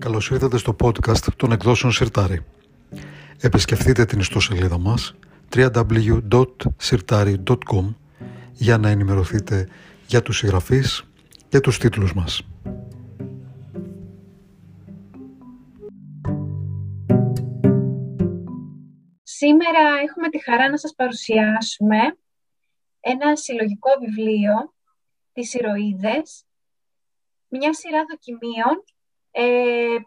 Καλώς ήρθατε στο podcast των εκδόσεων Σιρτάρι. Επισκεφτείτε την ιστοσελίδα μας www.sirtari.com για να ενημερωθείτε για τους συγγραφείς και τους τίτλους μας. Σήμερα έχουμε τη χαρά να σας παρουσιάσουμε ένα συλλογικό βιβλίο, τις ηρωίδες, μια σειρά δοκιμίων ε,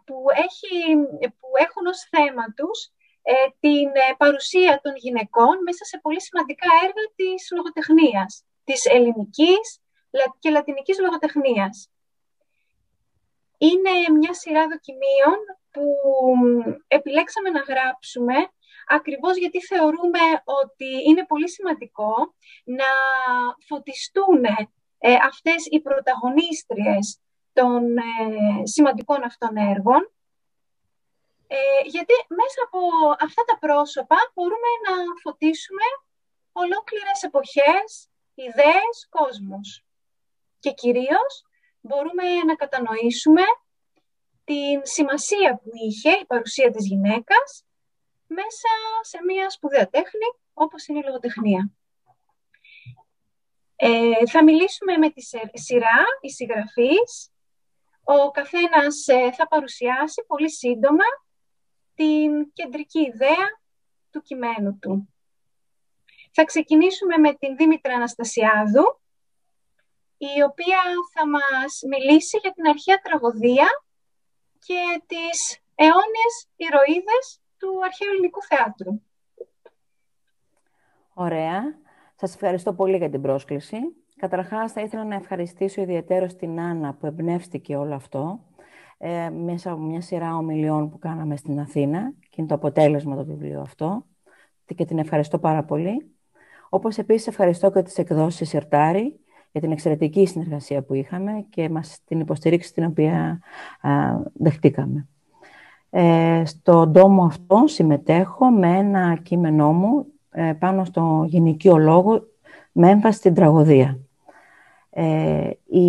που, έχει, που έχουν ως θέμα τους ε, την ε, παρουσία των γυναικών μέσα σε πολύ σημαντικά έργα της λογοτεχνίας, της ελληνικής και λατινικής λογοτεχνίας. Είναι μια σειρά δοκιμίων που επιλέξαμε να γράψουμε ακριβώς γιατί θεωρούμε ότι είναι πολύ σημαντικό να φωτιστούν αυτές οι πρωταγωνίστριες των ε, σημαντικών αυτών έργων, ε, γιατί μέσα από αυτά τα πρόσωπα μπορούμε να φωτίσουμε ολόκληρες εποχές, ιδέες, κόσμους. Και κυρίως μπορούμε να κατανοήσουμε την σημασία που είχε η παρουσία της γυναίκας μέσα σε μια σπουδαία τέχνη όπως είναι η λογοτεχνία. Ε, θα μιλήσουμε με τη σειρά, η συγγραφής, ο καθένας ε, θα παρουσιάσει πολύ σύντομα την κεντρική ιδέα του κειμένου του. Θα ξεκινήσουμε με την Δήμητρα Αναστασιάδου, η οποία θα μας μιλήσει για την αρχαία τραγωδία και τις αιώνιες ηρωίδες του αρχαίου ελληνικού θεάτρου. Ωραία. Σας ευχαριστώ πολύ για την πρόσκληση. Καταρχάς, θα ήθελα να ευχαριστήσω ιδιαίτερος την Άννα που εμπνεύστηκε όλο αυτό ε, μέσα από μια σειρά ομιλιών που κάναμε στην Αθήνα και είναι το αποτέλεσμα το βιβλίο αυτό και την ευχαριστώ πάρα πολύ. Όπως επίσης ευχαριστώ και τις εκδόσεις Σιρτάρη για την εξαιρετική συνεργασία που είχαμε και μας την υποστηρίξη την οποία α, δεχτήκαμε. Ε, στον τόμο αυτό συμμετέχω με ένα κείμενό μου ε, πάνω στο γυναικείο λόγο με έμφαση στην τραγωδία. Ε, οι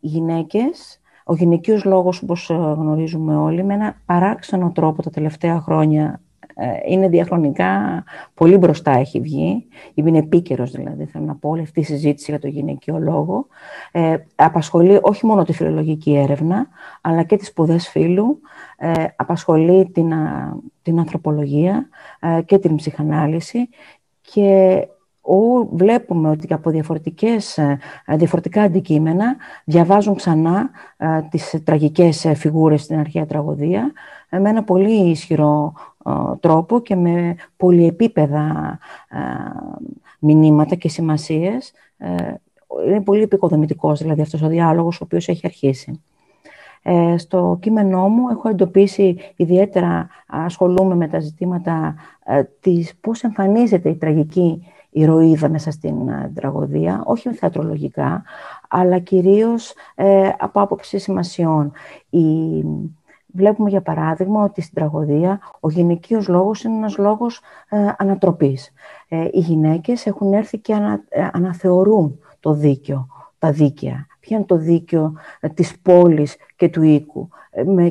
γυναίκες, ο γυναικείος λόγος, όπως ε, γνωρίζουμε όλοι, με ένα παράξενο τρόπο τα τελευταία χρόνια ε, είναι διαχρονικά πολύ μπροστά έχει βγει, είναι επίκαιρος δηλαδή, θέλω να πω, όλη αυτή η συζήτηση για το γυναικείο λόγο. Ε, απασχολεί όχι μόνο τη φιλολογική έρευνα, αλλά και τις σπουδές φύλου, ε, απασχολεί την, την ανθρωπολογία και την ψυχανάλυση. Και βλέπουμε ότι από διαφορετικές, ε, διαφορετικά αντικείμενα διαβάζουν ξανά ε, τις τραγικές ε, φιγούρες στην αρχαία τραγωδία με ένα πολύ ισχυρό τρόπο και με πολυεπίπεδα μηνύματα και σημασίες. Είναι πολύ επικοδομητικός δηλαδή αυτός ο διάλογος ο οποίος έχει αρχίσει. στο κείμενό μου έχω εντοπίσει ιδιαίτερα ασχολούμαι με τα ζητήματα της πώς εμφανίζεται η τραγική ηρωίδα μέσα στην ε, τραγωδία, όχι θεατρολογικά, αλλά κυρίως ε, από άποψη σημασιών. Η... Βλέπουμε για παράδειγμα ότι στην τραγωδία ο γυναικείος λόγος είναι ένας λόγος ε, ανατροπής. Ε, οι γυναίκες έχουν έρθει και αναθεωρούν το δίκαιο, τα δίκαια. Ποιο είναι το δίκαιο της πόλης και του οίκου; με,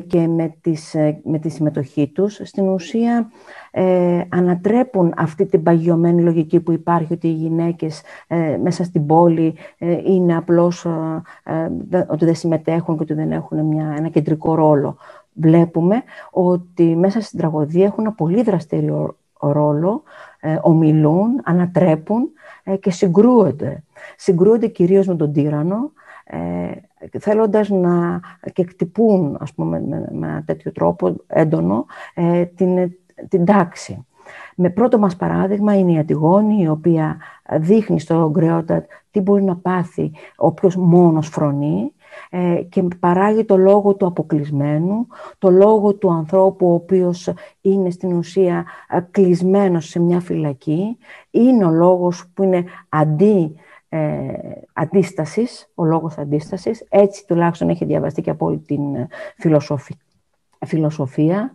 και με, τις, με τη συμμετοχή τους. Στην ουσία ε, ανατρέπουν αυτή την παγιωμένη λογική που υπάρχει ότι οι γυναίκες ε, μέσα στην πόλη ε, είναι απλώς ε, ότι δεν συμμετέχουν και ότι δεν έχουν μια, ένα κεντρικό ρόλο. Βλέπουμε ότι μέσα στην τραγωδία έχουν ένα πολύ δραστηριό ρόλο, ομιλούν, ανατρέπουν και συγκρούονται. Συγκρούονται κυρίως με τον τύρανο, θέλοντας να και κτυπούν ας πούμε, με, με ένα τέτοιο τρόπο έντονο την, την τάξη. Με πρώτο μας παράδειγμα είναι η Ατιγόνη, η οποία δείχνει στο Γκρέοντα τι μπορεί να πάθει όποιος μόνος φρονεί ε, και παράγει το λόγο του αποκλεισμένου, το λόγο του ανθρώπου ο οποίος είναι στην ουσία ε, κλεισμένος σε μια φυλακή. Είναι ο λόγος που είναι αντί ε, αντίστασης, ο λόγος αντίστασης. Έτσι τουλάχιστον έχει διαβαστεί και από όλη την φιλοσοφία.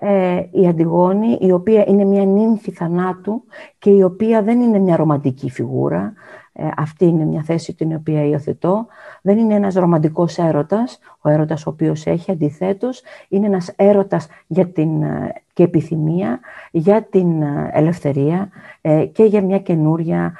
Ε, η Αντιγόνη, η οποία είναι μια νύμφη θανάτου και η οποία δεν είναι μια ρομαντική φιγούρα. Ε, αυτή είναι μια θέση την οποία υιοθετώ. Δεν είναι ένας ρομαντικός έρωτας, ο έρωτας ο οποίος έχει αντιθέτως. Είναι ένας έρωτας για την, ε, και επιθυμία για την ελευθερία και για μια καινούρια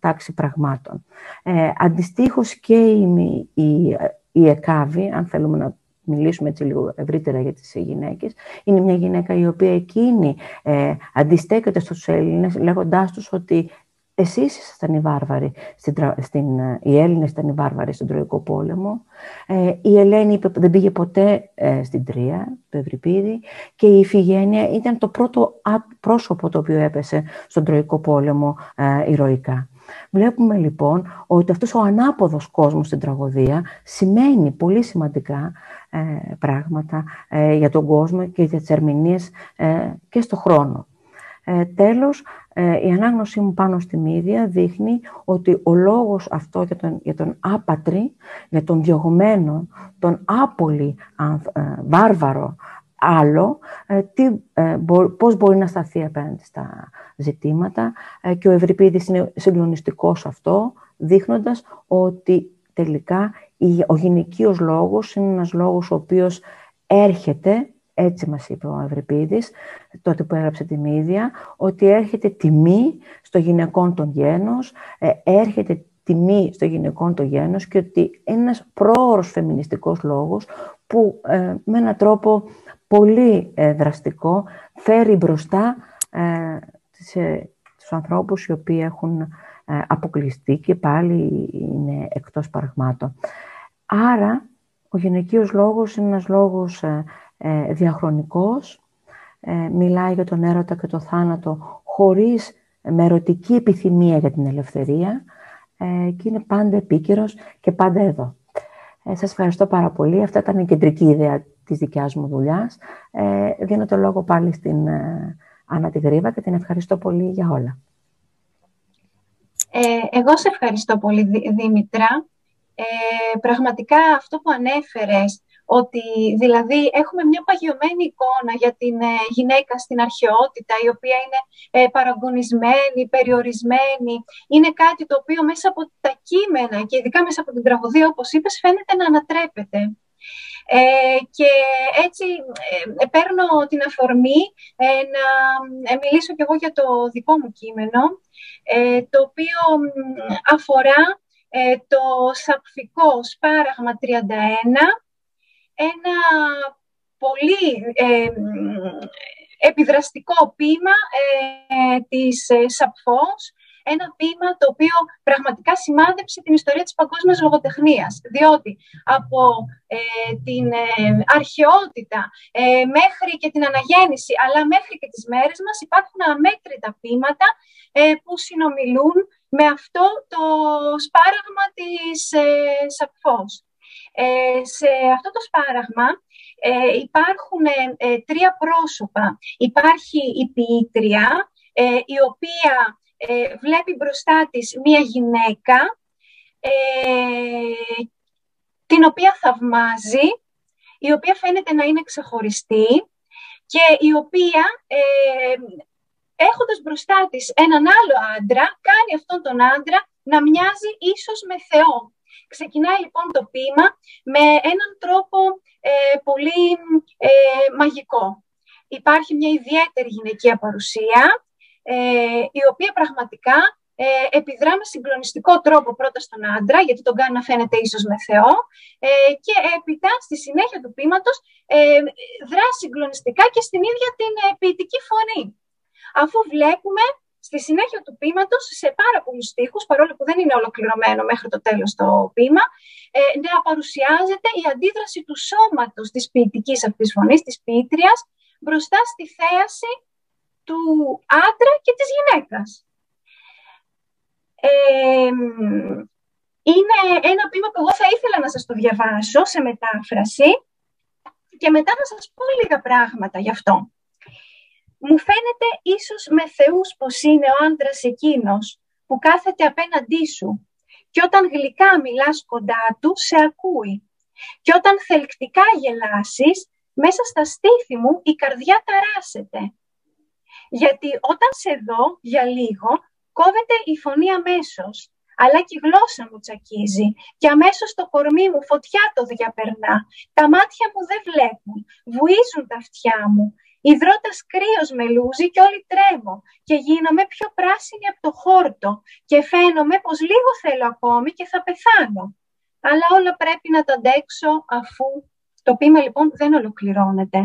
τάξη πραγμάτων. Ε, αντιστοίχως και η, η, η ΕΚΑΒΗ, αν θέλουμε να μιλήσουμε έτσι λίγο ευρύτερα για τις γυναίκες, είναι μια γυναίκα η οποία εκείνη ε, αντιστέκεται στους Έλληνες λέγοντάς τους ότι εσείς ήσασταν οι βάρβαροι, στην, στην, οι Έλληνες ήταν οι βάρβαροι στον Τροϊκό Πόλεμο. Ε, η Ελένη δεν πήγε ποτέ ε, στην Τρία, το Ευρυπίδη, και η Ιφηγένεια ήταν το πρώτο πρόσωπο το οποίο έπεσε στον Τροϊκό Πόλεμο ε, ηρωικά. Βλέπουμε λοιπόν ότι αυτός ο ανάποδος κόσμος στην τραγωδία σημαίνει πολύ σημαντικά ε, πράγματα ε, για τον κόσμο και για τις ερμηνείες ε, και στο χρόνο. τέλος, η ανάγνωσή μου πάνω στη μύδια δείχνει ότι ο λόγος αυτό για τον, για τον άπατρη, για τον διωγμένο, τον άπολη βάρβαρο άλλο, ε, τι, ε, πώς μπορεί να σταθεί απέναντι στα ζητήματα ε, και ο Ευρυπίδης είναι συγκλονιστικός αυτό, δείχνοντας ότι τελικά ο γυναικείος λόγος είναι ένας λόγος ο οποίος έρχεται, έτσι μας είπε ο Ευρυπίδης, τότε που έγραψε τη Μύδια, ότι έρχεται τιμή στο γυναικών των γένος, έρχεται τιμή στο γυναικών το γένος και ότι είναι ένας πρόωρος φεμινιστικός λόγος που με έναν τρόπο πολύ ε, δραστικό, φέρει μπροστά ε, τις, ε, τους ανθρώπους οι οποίοι έχουν ε, αποκλειστεί και πάλι είναι εκτός παραγμάτων. Άρα, ο γυναικείος λόγος είναι ένας λόγος ε, διαχρονικός, μιλάει για τον έρωτα και το θάνατο χωρίς με ερωτική επιθυμία για την ελευθερία και είναι πάντα επίκαιρος και πάντα εδώ. Σας ευχαριστώ πάρα πολύ. Αυτά ήταν η κεντρική ιδέα της δικιάς μου δουλειάς. Ε, δίνω το λόγο πάλι στην ε, Άννα τη Γρήβα και την ευχαριστώ πολύ για όλα. Ε, εγώ σε ευχαριστώ πολύ, Δήμητρα. Ε, πραγματικά αυτό που ανέφερες, ότι δηλαδή έχουμε μια παγιωμένη εικόνα για την ε, γυναίκα στην αρχαιότητα, η οποία είναι ε, παραγωνισμένη, περιορισμένη. Είναι κάτι το οποίο μέσα από τα κείμενα και ειδικά μέσα από την τραγωδία, όπως είπες, φαίνεται να ανατρέπεται. Ε, και έτσι ε, παίρνω την αφορμή ε, να μιλήσω κι εγώ για το δικό μου κείμενο, το οποίο αφορά το σαπφικό σπάραγμα 31, ένα πολύ επιδραστικό ποίημα της Σαπφός, ένα ποίημα το οποίο πραγματικά σημάδεψε την ιστορία της παγκόσμιας λογοτεχνίας. Διότι από ε, την ε, αρχαιότητα ε, μέχρι και την αναγέννηση, αλλά μέχρι και τις μέρες μας υπάρχουν αμέτρητα ποίηματα που συνομιλούν με αυτό το σπάραγμα της Σαπφός. σε αυτό το σπάραγμα υπάρχουν τρία πρόσωπα. Υπάρχει η ποιήτρια, η οποία ε, βλέπει μπροστά της μία γυναίκα ε, την οποία θαυμάζει, η οποία φαίνεται να είναι ξεχωριστή και η οποία ε, έχοντας μπροστά της έναν άλλο άντρα, κάνει αυτόν τον άντρα να μοιάζει ίσως με Θεό. Ξεκινάει λοιπόν το ποίημα με έναν τρόπο ε, πολύ ε, μαγικό. Υπάρχει μια ιδιαίτερη γυναικεία παρουσία, ε, η οποία πραγματικά ε, επιδρά με συγκλονιστικό τρόπο πρώτα στον άντρα, γιατί τον κάνει να φαίνεται ίσως με Θεό, ε, και έπειτα στη συνέχεια του πείματος ε, δρά συγκλονιστικά και στην ίδια την ε, ποιητική φωνή. Αφού βλέπουμε στη συνέχεια του ποίηματος, σε πάρα πολλούς στίχους, παρόλο που δεν είναι ολοκληρωμένο μέχρι το τέλος το ποίημα, ε, να παρουσιάζεται η αντίδραση του σώματος της ποιητικής αυτής φωνής, της ποιήτριας, μπροστά στη θέαση του άντρα και της γυναίκας. είναι ένα ποίημα που εγώ θα ήθελα να σας το διαβάσω σε μετάφραση και μετά να σας πω λίγα πράγματα γι' αυτό. Μου φαίνεται ίσως με θεούς πως είναι ο άντρας εκείνος που κάθεται απέναντί σου και όταν γλυκά μιλάς κοντά του, σε ακούει. Και όταν θελκτικά γελάσεις, μέσα στα στήθη μου η καρδιά ταράσεται. Γιατί όταν σε δω για λίγο, κόβεται η φωνή αμέσως αλλά και η γλώσσα μου τσακίζει και αμέσως το κορμί μου φωτιά το διαπερνά. Τα μάτια μου δεν βλέπουν, βουίζουν τα αυτιά μου. Υδρότας κρύος με λούζει και όλοι τρέμω και γίνομαι πιο πράσινη από το χόρτο και φαίνομαι πως λίγο θέλω ακόμη και θα πεθάνω. Αλλά όλα πρέπει να τα αντέξω αφού το πείμα λοιπόν δεν ολοκληρώνεται.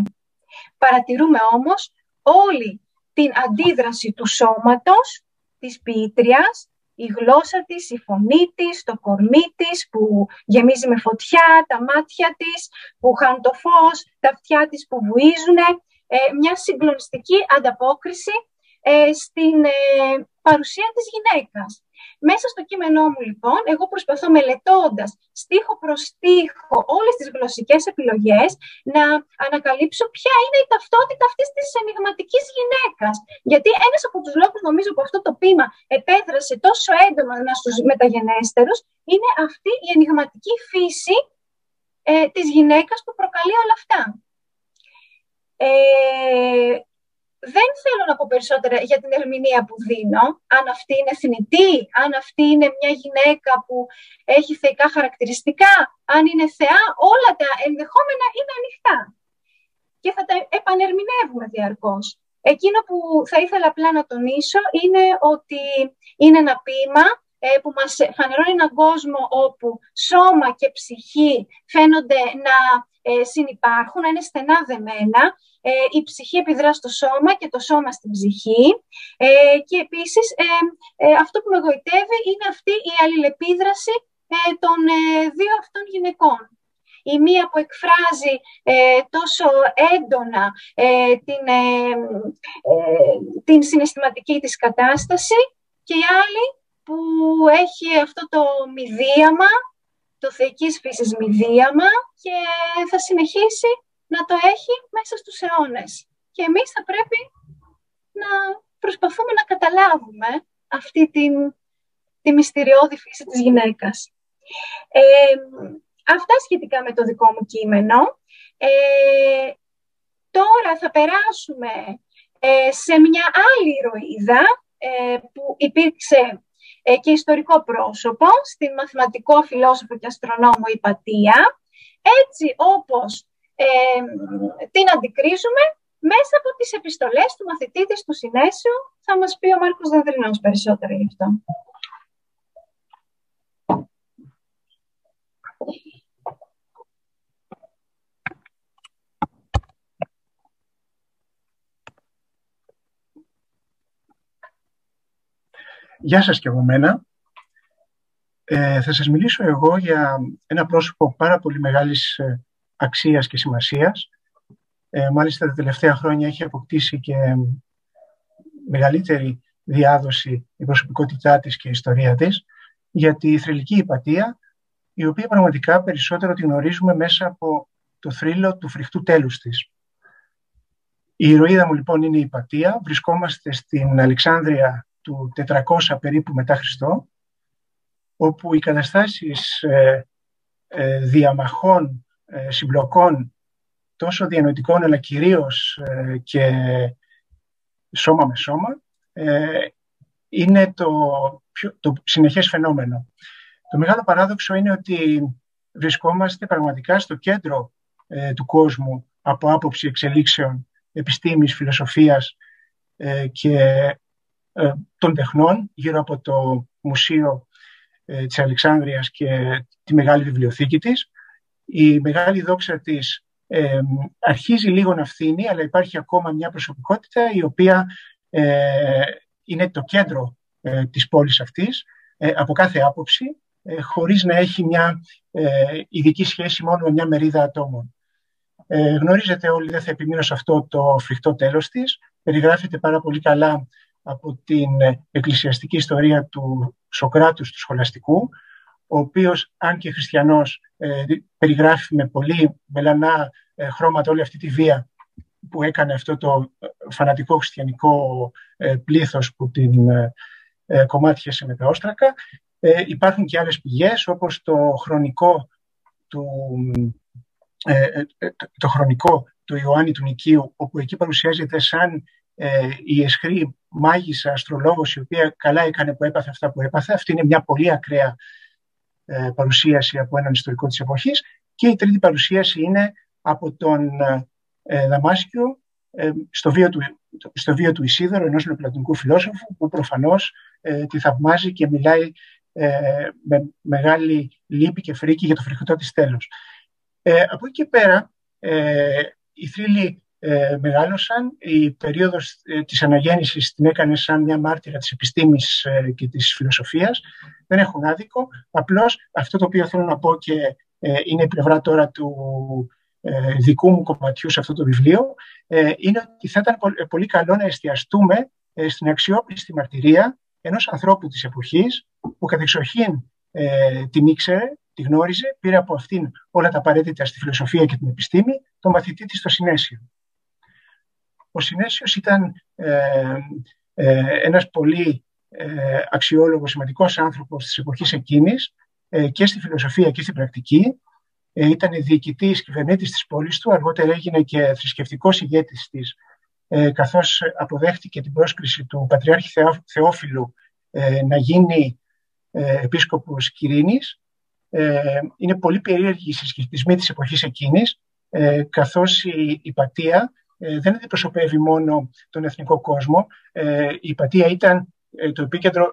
Παρατηρούμε όμως όλη την αντίδραση του σώματος της ποιήτριας η γλώσσα της, η φωνή της, το κορμί της που γεμίζει με φωτιά, τα μάτια της που χάνουν το φως, τα αυτιά της που βουίζουν, ε, μια συγκλονιστική ανταπόκριση ε, στην ε, παρουσία της γυναίκας. Μέσα στο κείμενό μου, λοιπόν, εγώ προσπαθώ μελετώντας στίχο προς στίχο όλες τις γλωσσικές επιλογές να ανακαλύψω ποια είναι η ταυτότητα αυτής της ενηγματικής γυναίκας. Γιατί ένας από τους λόγους, νομίζω, που αυτό το πείμα επέδρασε τόσο έντονα στους μεταγενέστερους είναι αυτή η ενηγματική φύση ε, της γυναίκας που προκαλεί όλα αυτά. Ε, δεν θέλω να πω περισσότερα για την ερμηνεία που δίνω, αν αυτή είναι θνητή, αν αυτή είναι μια γυναίκα που έχει θεϊκά χαρακτηριστικά, αν είναι θεά, όλα τα ενδεχόμενα είναι ανοιχτά. Και θα τα επανερμηνεύουμε διαρκώς. Εκείνο που θα ήθελα απλά να τονίσω είναι ότι είναι ένα ποίημα ε, που μας φανερώνει έναν κόσμο όπου σώμα και ψυχή φαίνονται να ε, συνυπάρχουν, να είναι στενά δεμένα. Ε, η ψυχή επιδρά στο σώμα και το σώμα στην ψυχή. Και επίσης αυτό που με γοητεύει είναι αυτή η αλληλεπίδραση των δύο αυτών γυναικών. Η μία που εκφράζει τόσο έντονα την, την συναισθηματική της κατάσταση και η άλλη που έχει αυτό το μηδίαμα, το θεϊκής φύσης μηδίαμα και θα συνεχίσει να το έχει μέσα στους αιώνες. Και εμείς θα πρέπει να προσπαθούμε να καταλάβουμε αυτή την, τη μυστηριώδη φύση της γυναίκας. Ε, αυτά σχετικά με το δικό μου κείμενο. Ε, τώρα θα περάσουμε ε, σε μια άλλη ηρωίδα που υπήρξε ε, και ιστορικό πρόσωπο, στην μαθηματικό φιλόσοφο και αστρονόμο Υπατία, έτσι όπως ε, την αντικρίζουμε μέσα από τις επιστολές του μαθητή της του Συνέσιου, θα μας πει ο Μάρκος Δανδρινός περισσότερο γι' αυτό. Γεια σας και από μένα. Ε, θα σας μιλήσω εγώ για ένα πρόσωπο πάρα πολύ μεγάλης ε, αξίας και σημασίας. Ε, μάλιστα τα τελευταία χρόνια έχει αποκτήσει και μεγαλύτερη διάδοση η προσωπικότητά της και η ιστορία της για τη θρηλυκή υπατία, η οποία πραγματικά περισσότερο την γνωρίζουμε μέσα από το θρύλο του φρικτού τέλους της. Η ηρωίδα μου λοιπόν είναι η Υπατία. Βρισκόμαστε στην Αλεξάνδρεια του 400 περίπου μετά Χριστό, όπου οι καταστάσεις ε, ε, διαμαχών, ε, συμπλοκών, τόσο διανοητικών αλλά κυρίως και σώμα με σώμα, είναι το, το συνεχές φαινόμενο. Το μεγάλο παράδοξο είναι ότι βρισκόμαστε πραγματικά στο κέντρο του κόσμου από άποψη εξελίξεων επιστήμης, φιλοσοφίας και ε, των τεχνών γύρω από το Μουσείο ε, της Αλεξάνδρειας και τη Μεγάλη Βιβλιοθήκη της. Η μεγάλη δόξα της ε, αρχίζει λίγο να φθήνει, αλλά υπάρχει ακόμα μια προσωπικότητα η οποία είναι το κέντρο της πόλης αυτής από κάθε άποψη, χωρίς να έχει μια ειδική σχέση μόνο με μια μερίδα ατόμων. γνωρίζετε όλοι, δεν θα επιμείνω σε αυτό το φρικτό τέλος της. Περιγράφεται πάρα πολύ καλά από την εκκλησιαστική ιστορία του Σοκράτους του σχολαστικού, ο οποίος, αν και χριστιανός, ε, περιγράφει με πολύ μελανά ε, χρώματα όλη αυτή τη βία που έκανε αυτό το ε, φανατικό χριστιανικό πλήθος που την κομμάτιασε με τα όστρακα. Υπάρχουν και άλλες πηγές, όπως το χρονικό του το χρονικό του Ιωάννη του Νικίου, όπου εκεί παρουσιάζεται σαν ε, η εσχρή μάγισσα αστρολόγος, η οποία καλά έκανε που έπαθε αυτά που έπαθε. Αυτή είναι μια πολύ ακραία ε, παρουσίαση από έναν ιστορικό της εποχής. Και η τρίτη παρουσίαση είναι από τον ε, Δαμάσκιο ε, στο, βίο του, στο βίο του Ισίδωρο, ενός νεοπλατωνικού φιλόσοφου, που προφανώς ε, τη θαυμάζει και μιλάει με μεγάλη λύπη και φρίκη για το φρικτό της τέλος. από εκεί και πέρα, οι θρύλοι μεγάλωσαν, η περίοδος της αναγέννησης την έκανε σαν μια μάρτυρα της επιστήμης και της φιλοσοφίας. Δεν έχουν άδικο. Απλώς αυτό το οποίο θέλω να πω και είναι η πλευρά τώρα του ε, δικού μου κομματιού σε αυτό το βιβλίο ε, είναι ότι θα ήταν πολύ καλό να εστιαστούμε ε, στην αξιόπιστη μαρτυρία ενός ανθρώπου της εποχής που κατεξοχήν την ήξερε, τη γνώριζε, πήρε από αυτήν όλα τα απαραίτητα στη φιλοσοφία και την επιστήμη, το μαθητή της στο Συνέσιο. Ο Συνέσιος ήταν ένας πολύ αξιόλογος, σημαντικός άνθρωπος της εποχής εκείνης και στη φιλοσοφία και στην πρακτική ε, ήταν διοικητής κυβερνήτης της πόλης του, αργότερα έγινε και θρησκευτικός ηγέτης της, ε, καθώς αποδέχτηκε την πρόσκληση του Πατριάρχη Θεόφιλου ε, να γίνει επίσκοπος Κυρίνης. Είναι πολύ περίεργοι οι συσχετισμοί της εποχής εκείνης, καθώς η, η Πατία δεν αντιπροσωπεύει μόνο τον εθνικό κόσμο. Η Πατία ήταν το επίκεντρο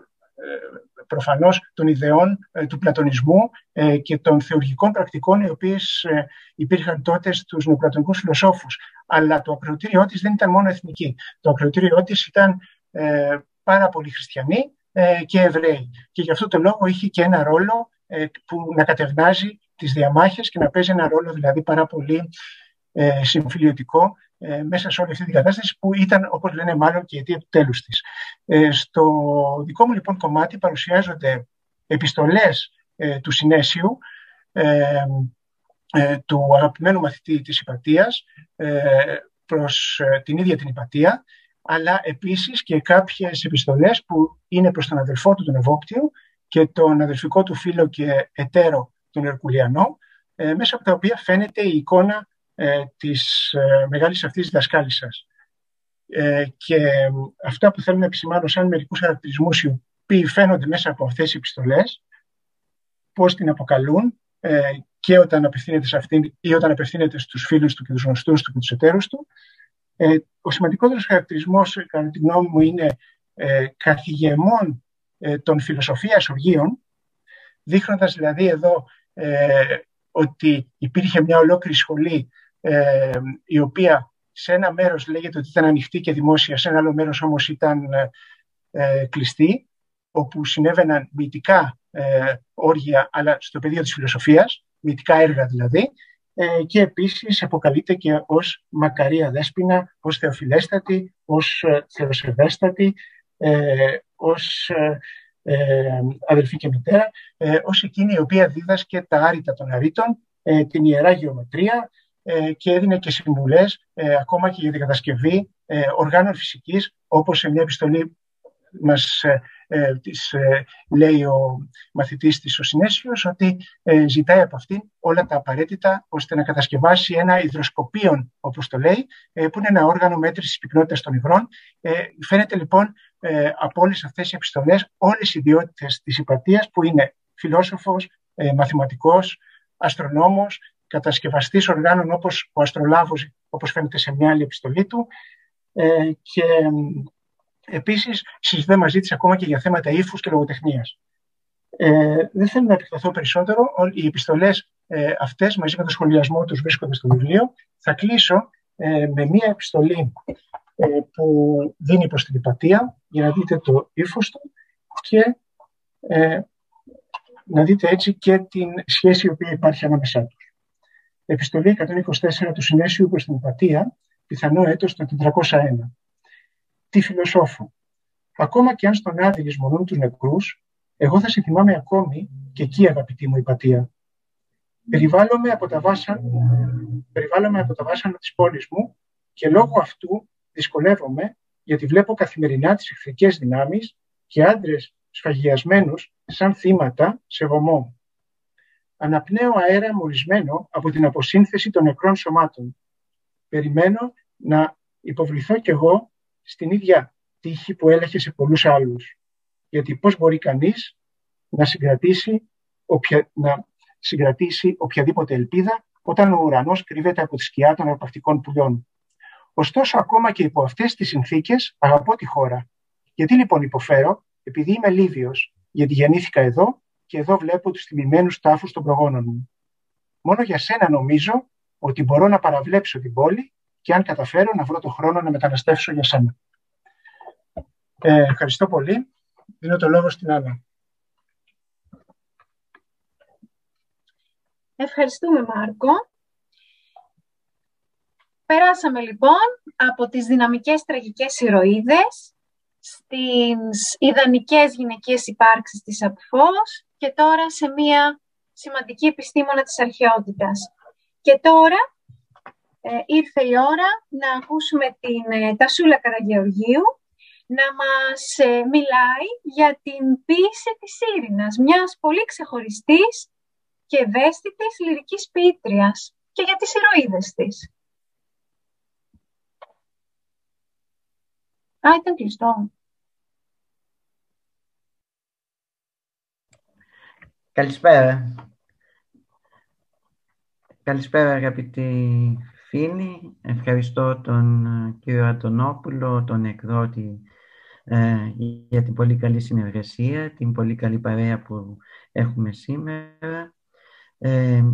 προφανώς των ιδεών ε, του πλατωνισμού ε, και των θεουργικών πρακτικών οι οποίες ε, υπήρχαν τότε στους νεοπλατωνικούς φιλοσόφους. Αλλά το ακροτήριό της δεν ήταν μόνο εθνική. Το ακροτήριό της ήταν πάρα πολύ χριστιανοί και Εβραίοι. Και γι' αυτό το λόγο είχε και ένα ρόλο που να κατευνάζει τις διαμάχες και να παίζει ένα ρόλο δηλαδή πάρα πολύ συμφιλιωτικό ε, μέσα σε όλη αυτή την κατάσταση που ήταν, όπως λένε μάλλον, και η αιτία του τέλους της. Ε, στο δικό μου λοιπόν κομμάτι παρουσιάζονται επιστολές ε, του Συνέσιου, του αγαπημένου μαθητή της Υπατίας, προς την ίδια την Υπατία, αλλά επίσης και κάποιες επιστολές που είναι προς τον αδελφό του τον Ευόπτιο και τον αδελφικό του φίλο και εταίρο τον Ερκουλιανό, μέσα από τα οποία φαίνεται η εικόνα ε, της ε, μεγάλης αυτής δασκάλισσας. Ε, και αυτά που θέλω να επισημάνω σαν μερικούς χαρακτηρισμούς οι οποίοι φαίνονται μέσα από αυτές οι επιστολές, πώς την αποκαλούν ε, και όταν απευθύνεται σε αυτήν ή όταν απευθύνεται στους φίλους του και τους γνωστούς του και τους εταίρους του. Ε, ο σημαντικότερος χαρακτηρισμός, κατά τη γνώμη μου, είναι ε, καθηγεμών ε, των φιλοσοφίας οργείων, δείχνοντας δηλαδή εδώ ε, ότι υπήρχε μια ολόκληρη σχολή ε, η οποία σε ένα μέρος λέγεται ότι ήταν ανοιχτή και δημόσια, σε ένα άλλο μέρος όμως ήταν ε, κλειστή, όπου συνέβαιναν μυητικά ε, όργια, αλλά στο πεδίο της φιλοσοφίας, μυητικά έργα δηλαδή, ε, και επίσης αποκαλείται και ως Μακαρία Δέσποινα, ως Θεοφιλέστατη, ως ε, Θεοσεβέστατη, ε, ως ε, αδελφή και μητέρα, ως εκείνη η οποία δίδασκε τα άρρητα των αρρήτων, την Ιερά Γεωμετρία, ε, και έδινε και συμβουλές ε, ακόμα και για την κατασκευή ε, οργάνων φυσικής όπως σε μια επιστολή μας της, λέει ο μαθητής της ο Συνέσιος ότι ζητάει από αυτήν όλα τα απαραίτητα ώστε να κατασκευάσει ένα υδροσκοπίον όπως το λέει που είναι ένα όργανο μέτρησης πυκνότητας των υγρών. Φαίνεται λοιπόν από όλες αυτές οι επιστολές όλες οι ιδιότητες της υπατίας που είναι φιλόσοφος, μαθηματικός, αστρονόμος, κατασκευαστής οργάνων όπως ο Αστρολάβος, όπως φαίνεται σε μια άλλη επιστολή του. Ε, και επίσης συζητάμε μαζί της ακόμα και για θέματα ύφους και λογοτεχνίας. Ε, δεν θέλω να επεκταθώ περισσότερο. Οι επιστολές ε, αυτές μαζί με το σχολιασμό τους βρίσκονται στο βιβλίο. Θα κλείσω ε, με μία επιστολή ε, που δίνει προς την υπατία για να δείτε το ύφος του και ε, να δείτε έτσι και την σχέση η οποία υπάρχει ανάμεσά του. Επιστολή 124 του Συνέσιου προς την Υπατία, πιθανό έτος το 401. Τι φιλοσόφου. Ακόμα και αν στον Άδη λησμονούν τους νεκρούς, εγώ θα σε θυμάμαι ακόμη και εκεί αγαπητή μου Υπατία. Περιβάλλομαι από τα βάσανα, περιβάλλομαι από τα βάσανα της πόλης μου και λόγω αυτού δυσκολεύομαι γιατί βλέπω καθημερινά τις εχθρικές δυνάμεις και άντρες σφαγιασμένους σαν θύματα σε βωμό αναπνέω αέρα μολυσμένο από την αποσύνθεση των νεκρών σωμάτων. περιμένω να υποβληθώ κι εγώ στην ίδια τύχη που έλεγε σε πολλούς άλλους. Γιατί πώς μπορεί κανείς να συγκρατήσει, οποια, να συγκρατήσει οποιαδήποτε ελπίδα όταν ο ουρανός κρύβεται από τη σκιά των αρπακτικών πουλιών. Ωστόσο, ακόμα και υπό αυτές τις συνθήκες αγαπώ τη χώρα. Γιατί λοιπόν υποφέρω, επειδή είμαι Λίβιος, γιατί γεννήθηκα εδώ και εδώ βλέπω τους τιμημένους τάφους των προγόνων μου. Μόνο για σένα νομίζω ότι μπορώ να παραβλέψω την πόλη και αν καταφέρω να βρω το χρόνο να μεταναστεύσω για σένα. Ε, ευχαριστώ πολύ. Δίνω το λόγο στην Άννα. Ευχαριστούμε Μάρκο. Περάσαμε λοιπόν από τις δυναμικές τραγικές ηρωίδες στις ιδανικές γυναικείες υπάρξεις της Απφός και τώρα σε μία σημαντική επιστήμονα της αρχαιότητας. Και τώρα ε, ήρθε η ώρα να ακούσουμε την ε, Τασούλα Καραγεωργίου να μας ε, μιλάει για την ποίηση της Ήρηνας, μιας πολύ ξεχωριστής και ευαίσθητης λυρικής ποιήτριας και για τις ηρωίδες της. Α, ήταν κλειστό. Καλησπέρα. Καλησπέρα αγαπητοί φίλοι. Ευχαριστώ τον ε, κύριο Ατονόπουλο, τον εκδότη, ε, για την πολύ καλή συνεργασία, την πολύ καλή παρέα που έχουμε σήμερα. Ε,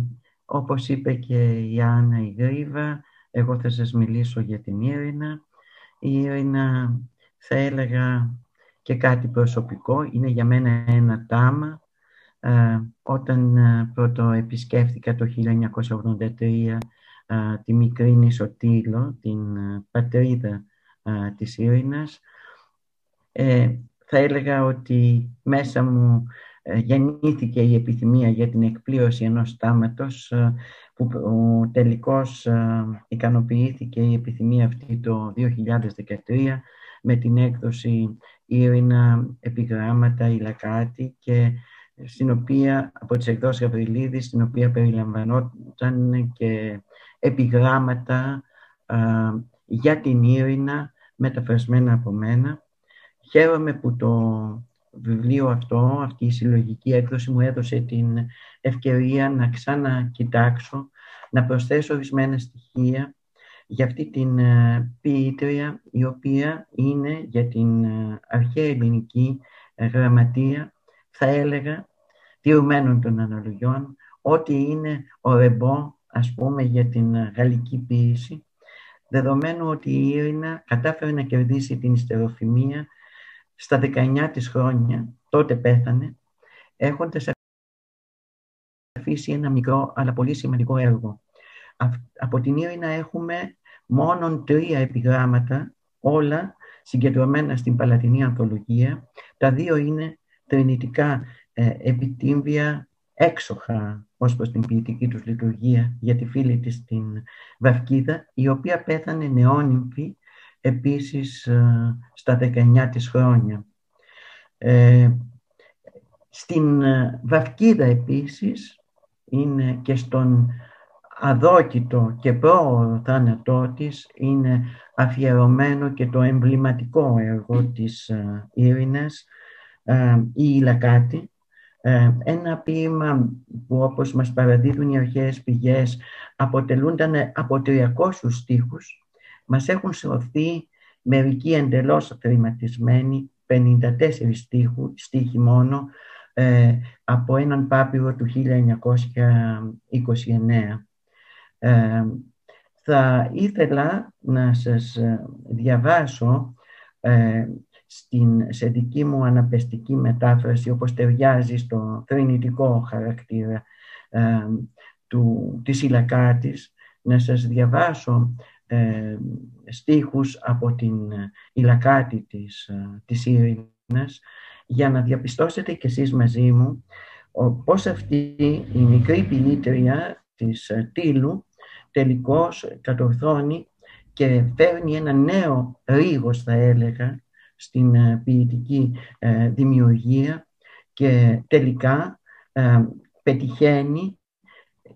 όπως είπε και η Άννα η Γρήβα, εγώ θα σας μιλήσω για την Ήρυνα. Η Ήρυνα θα έλεγα και κάτι προσωπικό, είναι για μένα ένα τάμα. Ε, όταν ε, πρώτο επισκέφθηκα το 1983 ε, τη μικρή Νησοτήλο, την πατρίδα της Ήρυνας, θα έλεγα ότι μέσα μου γεννήθηκε η επιθυμία για την εκπλήρωση ενός τάματος που τελικώς ικανοποιήθηκε η επιθυμία αυτή το 2013 με την έκδοση Ήρυνα επιγράμματα, ηλακάτη και στην οποία, από τις εκδόσεις Γαβριλίδης, στην οποία περιλαμβανόταν και επιγράμματα για την Ήρυνα μεταφρασμένα από μένα. Χαίρομαι που το βιβλίο αυτό, αυτή η συλλογική έκδοση μου έδωσε την ευκαιρία να ξανακοιτάξω, να προσθέσω ορισμένα στοιχεία για αυτή την ε, ποιήτρια η οποία είναι για την ε, αρχαία ελληνική ε, γραμματεία θα έλεγα τηρουμένων των αναλογιών ότι είναι ο ρεμπό ας πούμε για την γαλλική ποιήση δεδομένου ότι η Ήρυνα κατάφερε να κερδίσει την ιστεροφημία στα 19 της χρόνια, τότε πέθανε, έχοντας αφήσει ένα μικρό αλλά πολύ σημαντικό έργο. Από την Ήρυνα έχουμε μόνο τρία επιγράμματα, όλα συγκεντρωμένα στην Παλατινή Ανθολογία. Τα δύο είναι τρινητικά ε, επιτύμβια έξοχα ως προς την ποιητική τους λειτουργία για τη φίλη της την Βαρκίδα, η οποία πέθανε νεόνυμφη επίσης ε, στα 19 της χρόνια. Ε, στην ε, Βαρκίδα επίσης είναι και στον αδόκητο και πρόωρο θάνατό της είναι αφιερωμένο και το εμβληματικό έργο της Ήρηνας η Ιλακάτη ένα ποίημα που όπως μας παραδίδουν οι αρχαίες πηγές αποτελούνταν από 300 στίχους μας έχουν σωθεί μερικοί εντελώς θρηματισμένοι 54 στίχου, στίχοι μόνο ε, από έναν πάπυρο του 1929. Ε, θα ήθελα να σας ε, διαβάσω ε, στην, σε δική μου αναπεστική μετάφραση όπως ταιριάζει στο θρηνητικό χαρακτήρα ε, του, της Ιλακάτης να σας διαβάσω ε, στίχους από την Ιλακάτη της, της Ειρήνας για να διαπιστώσετε κι εσείς μαζί μου πώς αυτή η μικρή ποιήτρια της Τίλου τελικώς κατορθώνει και φέρνει ένα νέο ρίγος θα έλεγα στην ε, ποιητική ε, δημιουργία και τελικά ε, πετυχαίνει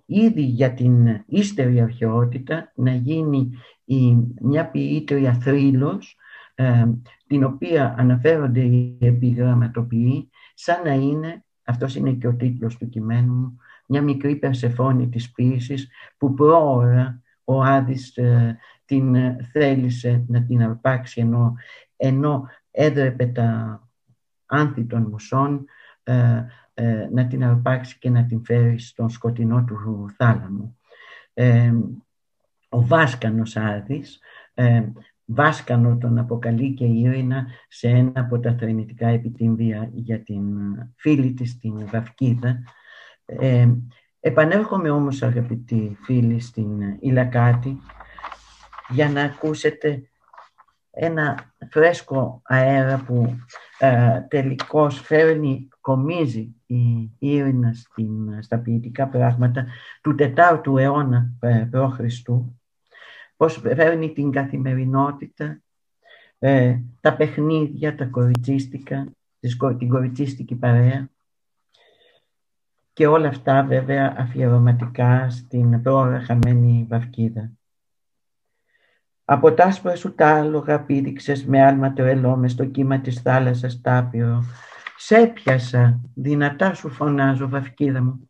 ήδη για την ύστερη αρχαιότητα να γίνει η, μια ποιήτρια θρύλος, ε, την οποία αναφέρονται οι επιγραμματοποιοί, σαν να είναι, αυτός είναι και ο τίτλος του κειμένου μου, μια μικρή περσεφόνη της ποίησης που πρόωρα ο Άδης ε, την θέλησε να την αρπάξει ενώ, ενώ έδρεπε τα άνθη των μουσών ε, ε, να την αρπάξει και να την φέρει στον σκοτεινό του θάλαμο. Ε, ο Βάσκανος Άδης, ε, Βάσκανο τον αποκαλεί και η Ήρυνα σε ένα από τα θρηνητικά επιτύμβια για την φίλη της, την Βαυκίδα. Ε, επανέρχομαι όμως αγαπητοί φίλοι στην Ιλακάτη για να ακούσετε ένα φρέσκο αέρα που ε, τελικώς φέρνει, κομίζει η ήρυνα στην, στα ποιητικά πράγματα του τετάρτου αιώνα ε, π.Χ. Πώς φέρνει την καθημερινότητα, ε, τα παιχνίδια, τα κοριτσίστικα, την κοριτσίστικη παρέα και όλα αυτά βέβαια αφιερωματικά στην πρόωρα χαμένη Βαυκίδα. Από τ' άσπρα σου τα άλογα πήδηξες με άλμα το μες στο κύμα της θάλασσας τάπιο. Σε πιάσα, δυνατά σου φωνάζω βαφκίδα μου.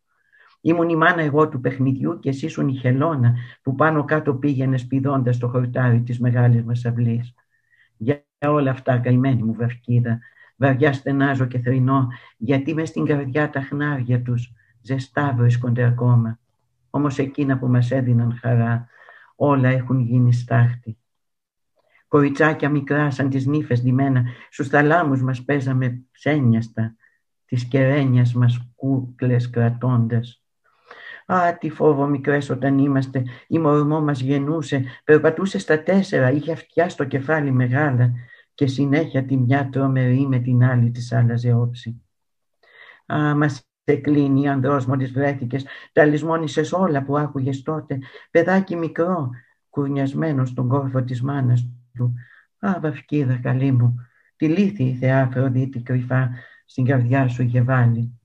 Ήμουν η μάνα εγώ του παιχνιδιού και εσύ ήσουν η χελώνα που πάνω κάτω πήγαινε πηδώντας το χορτάρι της μεγάλης μας αυλής. Για όλα αυτά καημένη μου βαφκίδα, βαριά στενάζω και θρυνώ, γιατί μες στην καρδιά τα χνάρια τους ζεστά βρίσκονται ακόμα. Όμως εκείνα που μας έδιναν χαρά, όλα έχουν γίνει στάχτη. Κοριτσάκια μικρά σαν τις νύφες ντυμένα, στους θαλάμους μας παίζαμε ψένιαστα, τις κερένιας μας κούκλες κρατώντας. Α, τι φόβο μικρές όταν είμαστε, η μορμό μας γεννούσε, περπατούσε στα τέσσερα, είχε αυτιά στο κεφάλι μεγάλα και συνέχεια τη μια τρομερή με την άλλη της άλλαζε όψη. Α, μας σε κλείνει, ανδρός μόλις βρέθηκες, τα λησμόνησες όλα που άκουγες τότε, παιδάκι μικρό, κουρνιασμένο στον κόρφο της μάνας του. Α, βαφκίδα καλή μου, τη λύθη η θεά Αφροδίτη κρυφά στην καρδιά σου είχε βάλει.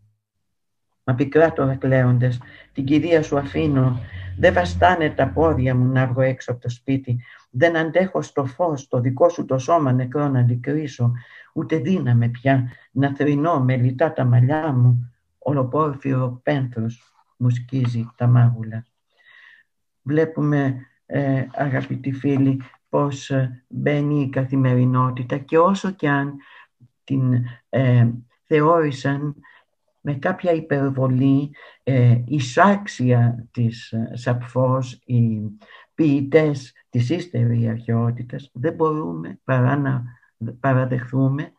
Μα πικρά τώρα κλαίοντες, την κυρία σου αφήνω, δεν βαστάνε τα πόδια μου να βγω έξω από το σπίτι, δεν αντέχω στο φως το δικό σου το σώμα νεκρό να αντικρίσω, ούτε δύναμαι πια να θρυνώ με λιτά τα μαλλιά μου, ολοπόρφυρο πένθος μου σκίζει τα μάγουλα. Βλέπουμε, ε, αγαπητοί φίλοι, πώς ε, μπαίνει η καθημερινότητα και όσο και αν την ε, θεώρησαν με κάποια υπερβολή ε, εισάξια της ε, Σαπφός, οι ποιητές της ύστερης αρχαιότητας, δεν μπορούμε παρά να παραδεχθούμε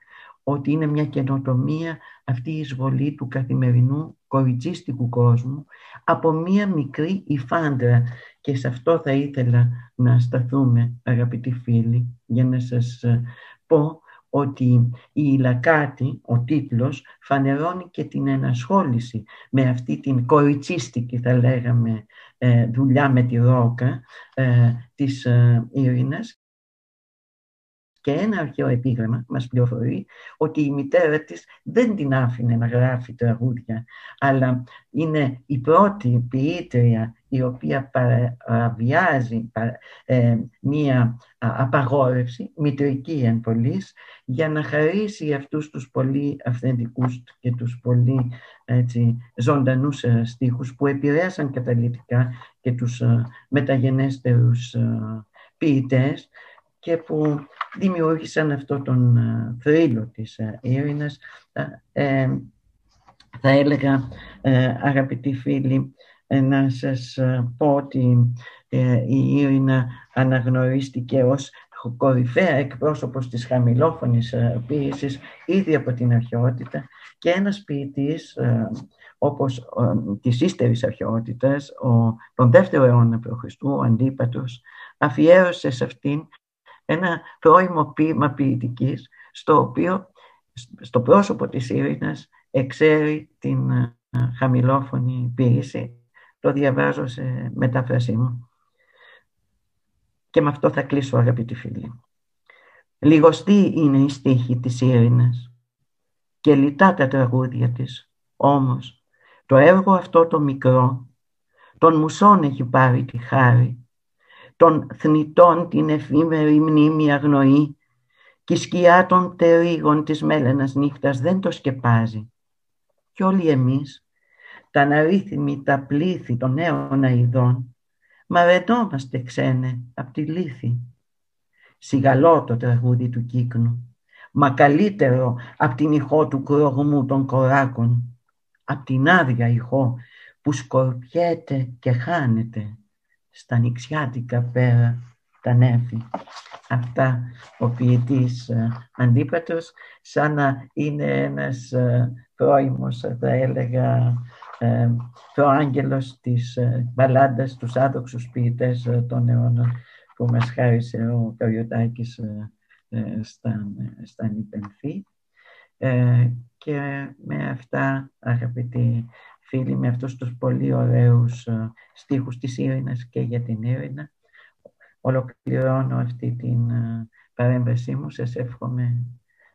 ότι είναι μια καινοτομία αυτή η εισβολή του καθημερινού κοριτσίστικου κόσμου από μια μικρή υφάντρα. Και σε αυτό θα ήθελα να σταθούμε αγαπητοί φίλοι για να σας ε, πω ότι η Λακάτη, ο τίτλος, φανερώνει και την ενασχόληση με αυτή την κοριτσίστικη, θα λέγαμε, ε, δουλειά με τη ρόκα ε, της Ειρήνας και ένα αρχαίο επίγραμμα μας πληροφορεί ότι η μητέρα της δεν την άφηνε να γράφει τραγούδια, αλλά είναι η πρώτη ποιήτρια η οποία παραβιάζει ε, μία απαγόρευση, μητρική εν πολλής, για να χαρίσει αυτούς τους πολύ αυθεντικούς και τους πολύ έτσι, ζωντανούς ε, στίχους που επηρέασαν καταλητικά και τους ε, μεταγενέστερους ποιητές και που δημιούργησαν αυτό τον ε, θρύλο της Ήρηνας. Ε, ε, θα έλεγα, αγαπητοί φίλοι, να σας πω ότι η Ήρυνα αναγνωρίστηκε ως κορυφαία εκπρόσωπος της χαμηλόφωνης ποίησης ήδη από την αρχαιότητα και ένας ποιητής όπως της ύστερης αρχαιότητας, ο, τον δεύτερο αιώνα π.Χ., ο Αντίπατος, αφιέρωσε σε αυτήν ένα πρώιμο ποίημα ποιητικής, στο οποίο στο πρόσωπο της Ήρηνας εξέρει την ε, χαμηλόφωνη ποίηση. Το διαβάζω σε μετάφρασή μου. Και με αυτό θα κλείσω αγαπητοί φίλοι. Λιγοστή είναι η στίχη της Ήρηνας και λιτά τα τραγούδια της. Όμως το έργο αυτό το μικρό, Τον μουσών έχει πάρει τη χάρη, των θνητών την εφήμερη μνήμη αγνοεί και η σκιά των τερίγων της μέλενας νύχτας δεν το σκεπάζει. Κι όλοι εμείς, τα αναρρύθμι, τα πλήθη των νέων αειδών, μαρετόμαστε ξένε απ' τη λύθη. Σιγαλό το τραγούδι του κύκνου, μα καλύτερο απ' την ηχό του κρογμού των κοράκων, απ' την άδεια ηχό που σκορπιέται και χάνεται στα νηξιάτικα πέρα τα νέφη. Αυτά ο ποιητής ε, Αντίπατος σαν να είναι ένας ε, πρώιμος, θα έλεγα, ε, προάγγελος της ε, μπαλάντας τους άδοξους ποιητές ε, των αιώνων που μας χάρισε ο Καριωτάκης ε, ε, στα, στα και με αυτά αγαπητοί φίλοι, με αυτούς τους πολύ ωραίους στίχους της Ήρηνας και για την Ήρυνα ολοκληρώνω αυτή την παρέμβασή μου. Σας εύχομαι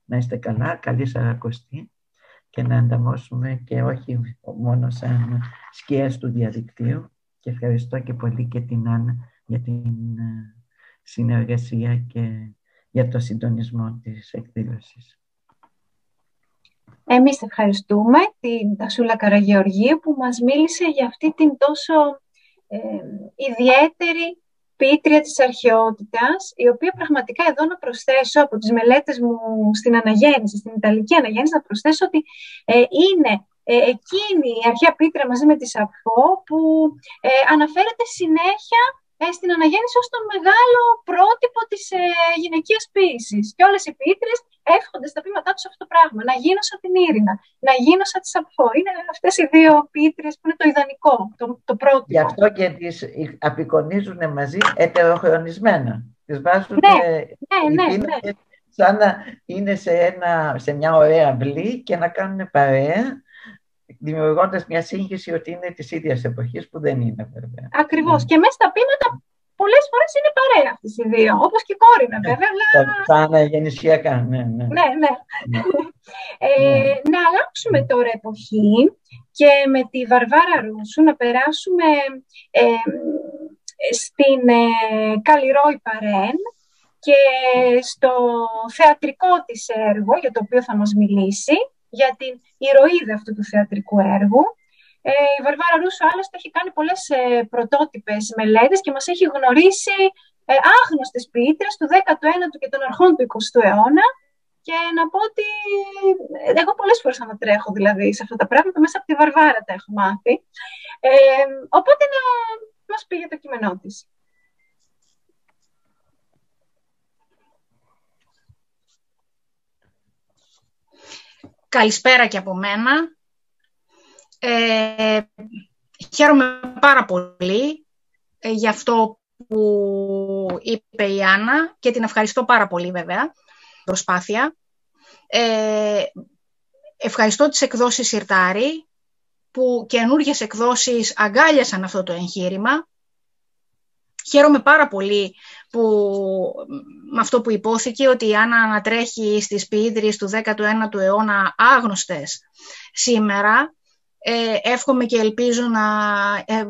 να είστε καλά, καλή σαρακοστή και να ανταμώσουμε και όχι μόνο σαν σκιές του διαδικτύου. Και ευχαριστώ και πολύ και την Άννα για την ε, συνεργασία και για το συντονισμό της εκδήλωσης. Εμείς ευχαριστούμε την Τασούλα Καραγεωργίου που μας μίλησε για αυτή την τόσο ε, ιδιαίτερη ποιήτρια της αρχαιότητας, η οποία πραγματικά εδώ να προσθέσω από τις μελέτες μου στην αναγέννηση, στην Ιταλική αναγέννηση, να προσθέσω ότι ε, είναι ε, εκείνη η αρχαία ποιήτρια μαζί με τη Σαφώ που ε, αναφέρεται συνέχεια ε, στην αναγέννηση ως τον μεγάλο πρότυπο της ε, γυναικείας ποίησης. Και όλες οι ποιήτρες εύχονται στα πείματά τους αυτό το πράγμα. Να γίνω σαν την Ήρυνα, να γίνω σαν τη Σαπφό. Είναι αυτές οι δύο ποιήτρες που είναι το ιδανικό, το, το πρότυπο. Γι' αυτό και τις απεικονίζουν μαζί ετεροχρονισμένα. Τις βάζουν ναι, ναι, ναι, ναι. σαν να είναι σε, ένα, σε μια ωραία αυλή και να κάνουν παρέα δημιουργώντας μια σύγχυση ότι είναι της ίδιας εποχής που δεν είναι βέβαια. Ακριβώς. Και μέσα στα πείματα πολλές φορές είναι παρέα αυτές οι δύο. Όπως και η κόρη με βέβαια. Αλλά... γεννησιακά, ναι. Ναι, ναι. ναι. ναι. ε, να αλλάξουμε τώρα εποχή και με τη Βαρβάρα Ρούσου να περάσουμε ε, στην ε, Καλλιρόη Παρέν και στο θεατρικό της έργο για το οποίο θα μας μιλήσει για την ηρωίδα αυτού του θεατρικού έργου. Ε, η Βαρβάρα Ρούσο άλλωστε έχει κάνει πολλές ε, πρωτότυπες μελέτες και μας έχει γνωρίσει ε, άγνωστες ποιήτρες του 19ου και των αρχών του 20ου αιώνα και να πω ότι ε, εγώ πολλές φορές ανατρέχω δηλαδή σε αυτά τα πράγματα, μέσα από τη Βαρβάρα τα έχω μάθει. Ε, οπότε να μας πει για το κείμενό της. Καλησπέρα και από μένα. Ε, χαίρομαι πάρα πολύ ε, για αυτό που είπε η Άννα και την ευχαριστώ πάρα πολύ βέβαια, προσπάθεια. Ε, ευχαριστώ τις εκδόσεις Σιρτάρη που καινούργιες εκδόσεις αγκάλιασαν αυτό το εγχείρημα. Χαίρομαι πάρα πολύ που, με αυτό που υπόθηκε ότι η Άννα ανατρέχει στις ποιήτριες του 19ου αιώνα άγνωστες σήμερα. Ε, εύχομαι και ελπίζω να ε,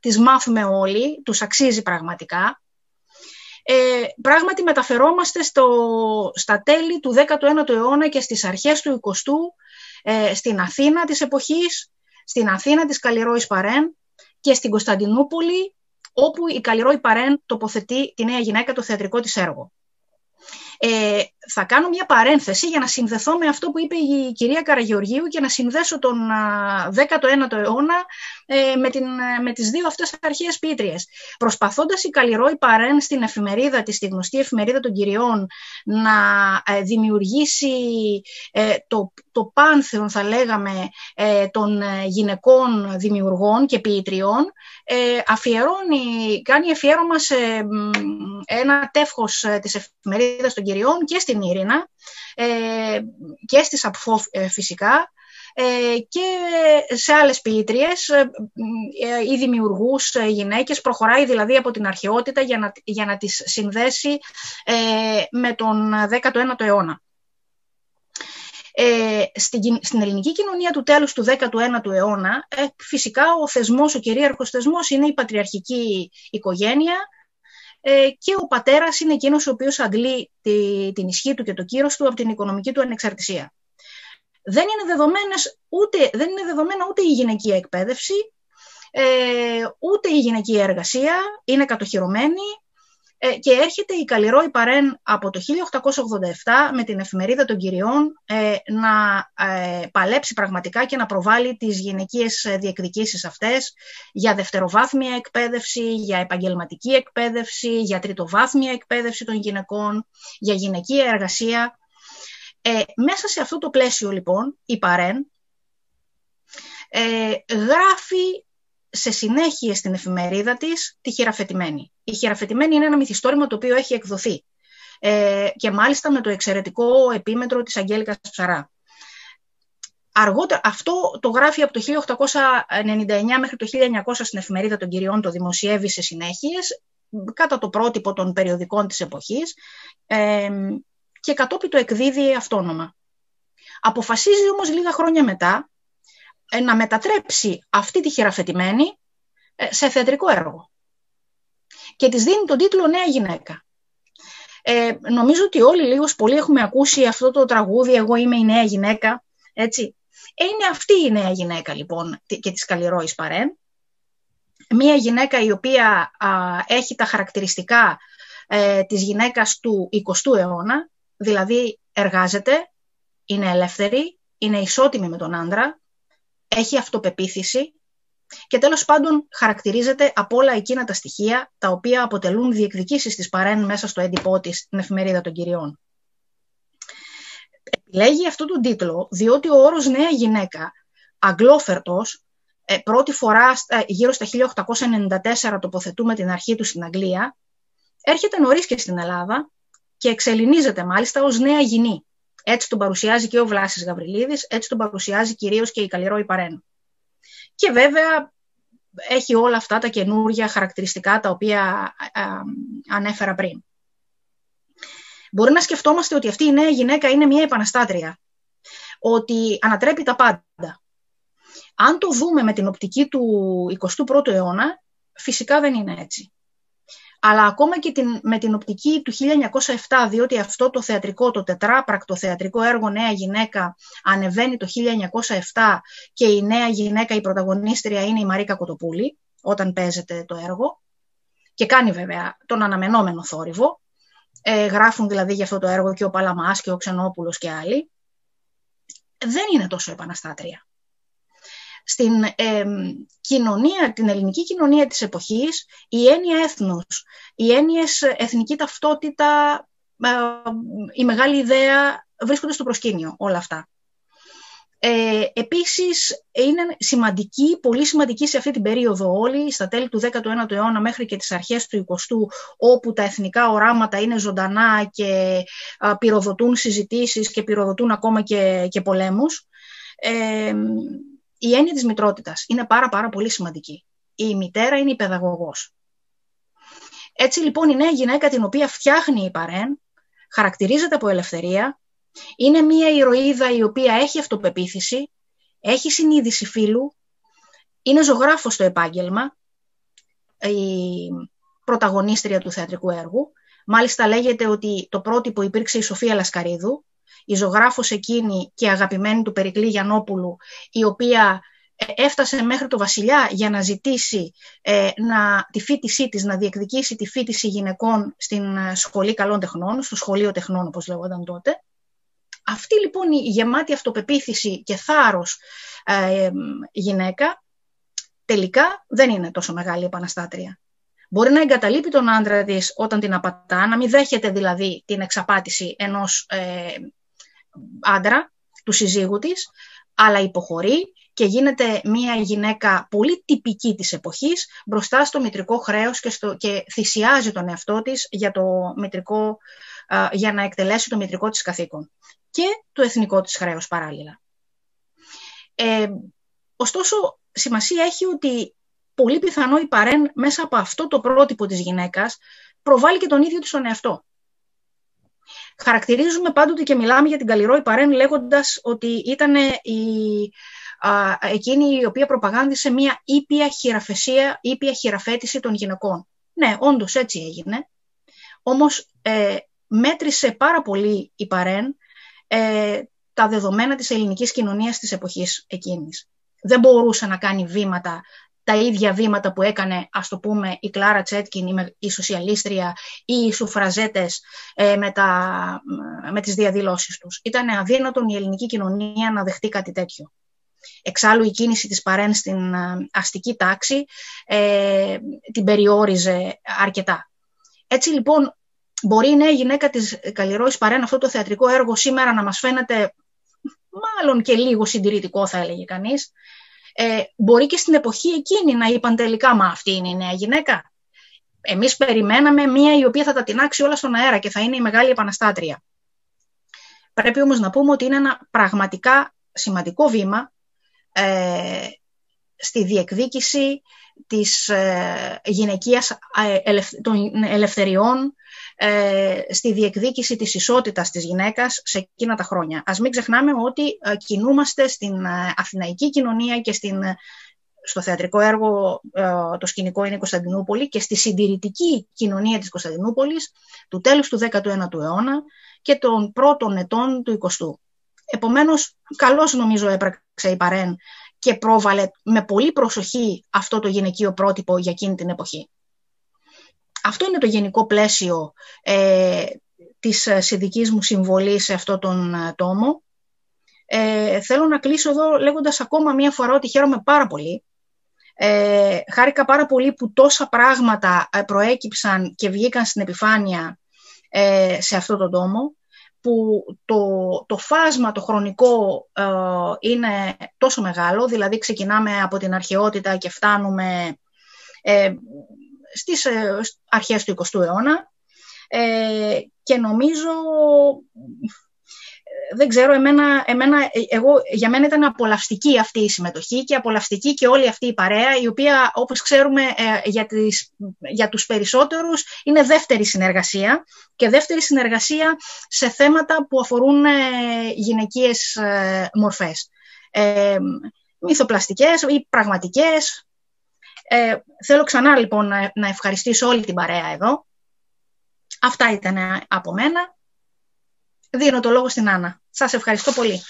τις μάθουμε όλοι, τους αξίζει πραγματικά. Ε, πράγματι μεταφερόμαστε στο, στα τέλη του 19ου αιώνα και στις αρχές του 20ου ε, στην Αθήνα της εποχής, στην Αθήνα της Καλλιρόης Παρέν και στην Κωνσταντινούπολη όπου η Καλλιρόη Παρέν τοποθετεί τη νέα γυναίκα το θεατρικό της έργο. Ε, θα κάνω μια παρένθεση για να συνδεθώ με αυτό που είπε η κυρία Καραγεωργίου και να συνδέσω τον 19ο αιώνα ε, με, την, με τις δύο αυτές αρχαίες πίτριες. Προσπαθώντας η Καλλιρόη Παρέν στην εφημερίδα της, στη γνωστή εφημερίδα των κυριών, να ε, δημιουργήσει ε, το, το πάνθεον, θα λέγαμε, ε, των γυναικών δημιουργών και ποιητριών, αφιερώνει, κάνει αφιέρωμα σε ένα τεύχος της εφημερίδας των κυριών και στην Ήρυνα και στη Σαπφό φυσικά, ε, και σε άλλες ποιήτριες ε, ε, ή δημιουργούς γυναίκες, προχωράει δηλαδή από την αρχαιότητα για να, για να τις συνδέσει με τον 19ο αιώνα. Ε, στην, στην ελληνική κοινωνία του τέλους του 19ου αιώνα, ε, φυσικά ο θεσμός, ο κυρίαρχος θεσμός είναι η πατριαρχική οικογένεια ε, και ο πατέρας είναι εκείνος ο οποίος αντλεί τη, την ισχύ του και το κύρος του από την οικονομική του ανεξαρτησία. Δεν είναι, δεδομένες, ούτε, δεν είναι δεδομένα ούτε η γυναική εκπαίδευση, ε, ούτε η γυναική εργασία, είναι κατοχυρωμένη, ε, και έρχεται η Καλλιρόη Παρέν από το 1887 με την εφημερίδα των κυριών ε, να ε, παλέψει πραγματικά και να προβάλλει τις γυναικείες διεκδικήσεις αυτές για δευτεροβάθμια εκπαίδευση, για επαγγελματική εκπαίδευση, για τριτοβάθμια εκπαίδευση των γυναικών, για γυναικεία εργασία. μέσα σε αυτό το πλαίσιο λοιπόν η Παρέν γράφει σε συνέχεια στην εφημερίδα της τη χειραφετημένη. Η χειραφετημένη είναι ένα μυθιστόρημα το οποίο έχει εκδοθεί ε, και μάλιστα με το εξαιρετικό επίμετρο της Αγγέλικας Ψαρά. Αργότερα, αυτό το γράφει από το 1899 μέχρι το 1900 στην εφημερίδα των κυριών, το δημοσιεύει σε συνέχειες, κατά το πρότυπο των περιοδικών της εποχής ε, και κατόπιν το εκδίδει αυτόνομα. Αποφασίζει όμως λίγα χρόνια μετά ε, να μετατρέψει αυτή τη χειραφετημένη ε, σε θεατρικό έργο. Και της δίνει τον τίτλο «Νέα γυναίκα». Ε, νομίζω ότι όλοι λίγος πολύ έχουμε ακούσει αυτό το τραγούδι «Εγώ είμαι η νέα γυναίκα». Έτσι. Ε, είναι αυτή η νέα γυναίκα λοιπόν και της Καλλιρόης Παρέν. Μία γυναίκα η οποία έχει τα χαρακτηριστικά ε, της γυναίκας του 20ου αιώνα, δηλαδή εργάζεται, είναι ελεύθερη, είναι ισότιμη με τον άντρα, έχει αυτοπεποίθηση και τέλος πάντων χαρακτηρίζεται από όλα εκείνα τα στοιχεία τα οποία αποτελούν διεκδικήσεις της παρέν μέσα στο έντυπό της στην εφημερίδα των κυριών. Επιλέγει αυτόν τον τίτλο διότι ο όρος νέα γυναίκα, αγγλόφερτος, ε, πρώτη φορά γύρω στα 1894 τοποθετούμε την αρχή του στην Αγγλία, έρχεται νωρίς και στην Ελλάδα και εξελινίζεται μάλιστα ως νέα γυνή. Έτσι τον παρουσιάζει και ο Βλάσης Γαβριλίδης, έτσι τον παρουσιάζει κυρίως και η Καλλιρόη Παρέν. Και βέβαια έχει όλα αυτά τα καινούργια χαρακτηριστικά τα οποία ανέφερα πριν. Μπορεί να σκεφτόμαστε ότι αυτή η νέα γυναίκα είναι μια επαναστάτρια, ότι ανατρέπει τα πάντα. Αν το δούμε με την οπτική του 21ου αιώνα, φυσικά δεν είναι έτσι αλλά ακόμα και την, με την οπτική του 1907, διότι αυτό το θεατρικό, το τετράπρακτο θεατρικό έργο Νέα Γυναίκα ανεβαίνει το 1907 και η νέα γυναίκα, η πρωταγωνίστρια είναι η Μαρίκα Κοτοπούλη, όταν παίζεται το έργο και κάνει βέβαια τον αναμενόμενο θόρυβο. Ε, γράφουν δηλαδή για αυτό το έργο και ο Παλαμάς και ο Ξενόπουλος και άλλοι. Δεν είναι τόσο επαναστάτρια στην κοινωνία, την ελληνική κοινωνία της εποχής, η έννοια έθνους, οι έννοιες εθνική ταυτότητα, ε, η μεγάλη ιδέα βρίσκονται στο προσκήνιο όλα αυτά. Ε, επίσης, είναι σημαντική, πολύ σημαντική σε αυτή την περίοδο όλοι, στα τέλη του 19ου αιώνα μέχρι και τις αρχές του 20ου, όπου τα εθνικά οράματα είναι ζωντανά και πυροδοτούν συζητήσεις και πυροδοτούν ακόμα και, και πολέμους. Ε, η έννοια της μητρότητας είναι πάρα πάρα πολύ σημαντική. Η μητέρα είναι η παιδαγωγός. Έτσι λοιπόν η νέα γυναίκα την οποία φτιάχνει η Παρέν χαρακτηρίζεται από ελευθερία, είναι μια ηρωίδα η οποία έχει αυτοπεποίθηση, έχει συνείδηση φίλου, είναι ζωγράφος στο επάγγελμα, η πρωταγωνίστρια του θεατρικού έργου. Μάλιστα λέγεται ότι το πρότυπο υπήρξε η Σοφία Λασκαρίδου, η ζωγράφος εκείνη και αγαπημένη του Περικλή Γιαννόπουλου, η οποία ε, έφτασε μέχρι το βασιλιά για να ζητήσει ε, να, τη φίτησή της, να διεκδικήσει τη φίτηση γυναικών στην ε, Σχολή Καλών Τεχνών, στο Σχολείο Τεχνών όπως λέγονταν τότε. Αυτή λοιπόν η γεμάτη αυτοπεποίθηση και θάρρος ε, γυναίκα τελικά δεν είναι τόσο μεγάλη επαναστάτρια. Μπορεί να εγκαταλείπει τον άντρα της όταν την απατά, να μην δέχεται δηλαδή την εξαπάτηση ενός ε, άντρα, του συζύγου της, αλλά υποχωρεί και γίνεται μια γυναίκα πολύ τυπική της εποχής μπροστά στο μητρικό χρέος και, στο, και θυσιάζει τον εαυτό της για, το μητρικό, για να εκτελέσει το μητρικό της καθήκον και το εθνικό της χρέος παράλληλα. Ε, ωστόσο, σημασία έχει ότι πολύ πιθανό η Παρέν μέσα από αυτό το πρότυπο της γυναίκας προβάλλει και τον ίδιο της τον εαυτό. Χαρακτηρίζουμε πάντοτε και μιλάμε για την Καλλιρόη Παρέν λέγοντας ότι ήταν η, α, εκείνη η οποία προπαγάνδισε μια ήπια χειραφεσία, ήπια χειραφέτηση των γυναικών. Ναι, όντως έτσι έγινε. Όμως ε, μέτρησε πάρα πολύ η Παρέν ε, τα δεδομένα της ελληνικής κοινωνίας της εποχής εκείνης. Δεν μπορούσε να κάνει βήματα τα ίδια βήματα που έκανε, ας το πούμε, η Κλάρα Τσέτκιν, η σοσιαλίστρια ή οι σουφραζέτες ε, με, τα, με τις διαδηλώσεις τους. Ήταν αδύνατον η ελληνική κοινωνία να δεχτεί κάτι τέτοιο. Εξάλλου η κίνηση της Παρέν στην ε, αστική τάξη ε, την περιόριζε αρκετά. Έτσι λοιπόν μπορεί η νέα γυναίκα της Καλλιρόης Παρέν αυτό το θεατρικό έργο σήμερα να μας φαίνεται μάλλον και λίγο συντηρητικό θα έλεγε κανείς, ε, μπορεί και στην εποχή εκείνη να είπαν τελικά «Μα αυτή είναι η νέα γυναίκα». Εμείς περιμέναμε μία η οποία θα τα τεινάξει όλα στον αέρα και θα είναι η μεγάλη επαναστάτρια. Πρέπει όμως να πούμε ότι είναι ένα πραγματικά σημαντικό βήμα ε, στη διεκδίκηση της ε, γυναικείας ε, των ελευθεριών, ε, στη διεκδίκηση της ισότητας της γυναίκας σε εκείνα τα χρόνια. Ας μην ξεχνάμε ότι ε, κινούμαστε στην ε, αθηναϊκή κοινωνία και στην, στο θεατρικό έργο το σκηνικό είναι η Κωνσταντινούπολη και στη συντηρητική κοινωνία της Κωνσταντινούπολης του τέλους του 19ου αιώνα και των πρώτων ετών του 20ου. Επομένως, καλώς νομίζω έπραξε η Παρέν και πρόβαλε με πολύ προσοχή αυτό το γυναικείο πρότυπο για εκείνη την εποχή. Αυτό είναι το γενικό πλαίσιο ε, της ε, συνδικής μου συμβολής σε αυτό τον ε, τόμο. Ε, θέλω να κλείσω εδώ λέγοντας ακόμα μία φορά ότι χαίρομαι πάρα πολύ. Ε, χάρηκα πάρα πολύ που τόσα πράγματα ε, προέκυψαν και βγήκαν στην επιφάνεια σε αυτό τον τόμο που το, το φάσμα, το χρονικό είναι τόσο μεγάλο, δηλαδή ξεκινάμε από την αρχαιότητα και φτάνουμε στις ε, αρχές του 20ου αιώνα ε, και νομίζω δεν ξέρω, εμένα, εμένα, εγώ, για μένα ήταν απολαυστική αυτή η συμμετοχή και απολαυστική και όλη αυτή η παρέα, η οποία, όπως ξέρουμε, ε, για, τις, για τους περισσότερους είναι δεύτερη συνεργασία και δεύτερη συνεργασία σε θέματα που αφορούν ε, γυναικείες ε, μορφές. Ε, μυθοπλαστικές ή πραγματικές, ε, θέλω ξανά λοιπόν να, ευχαριστήσω όλη την παρέα εδώ. Αυτά ήταν από μένα. Δίνω το λόγο στην Άννα. Σας ευχαριστώ πολύ.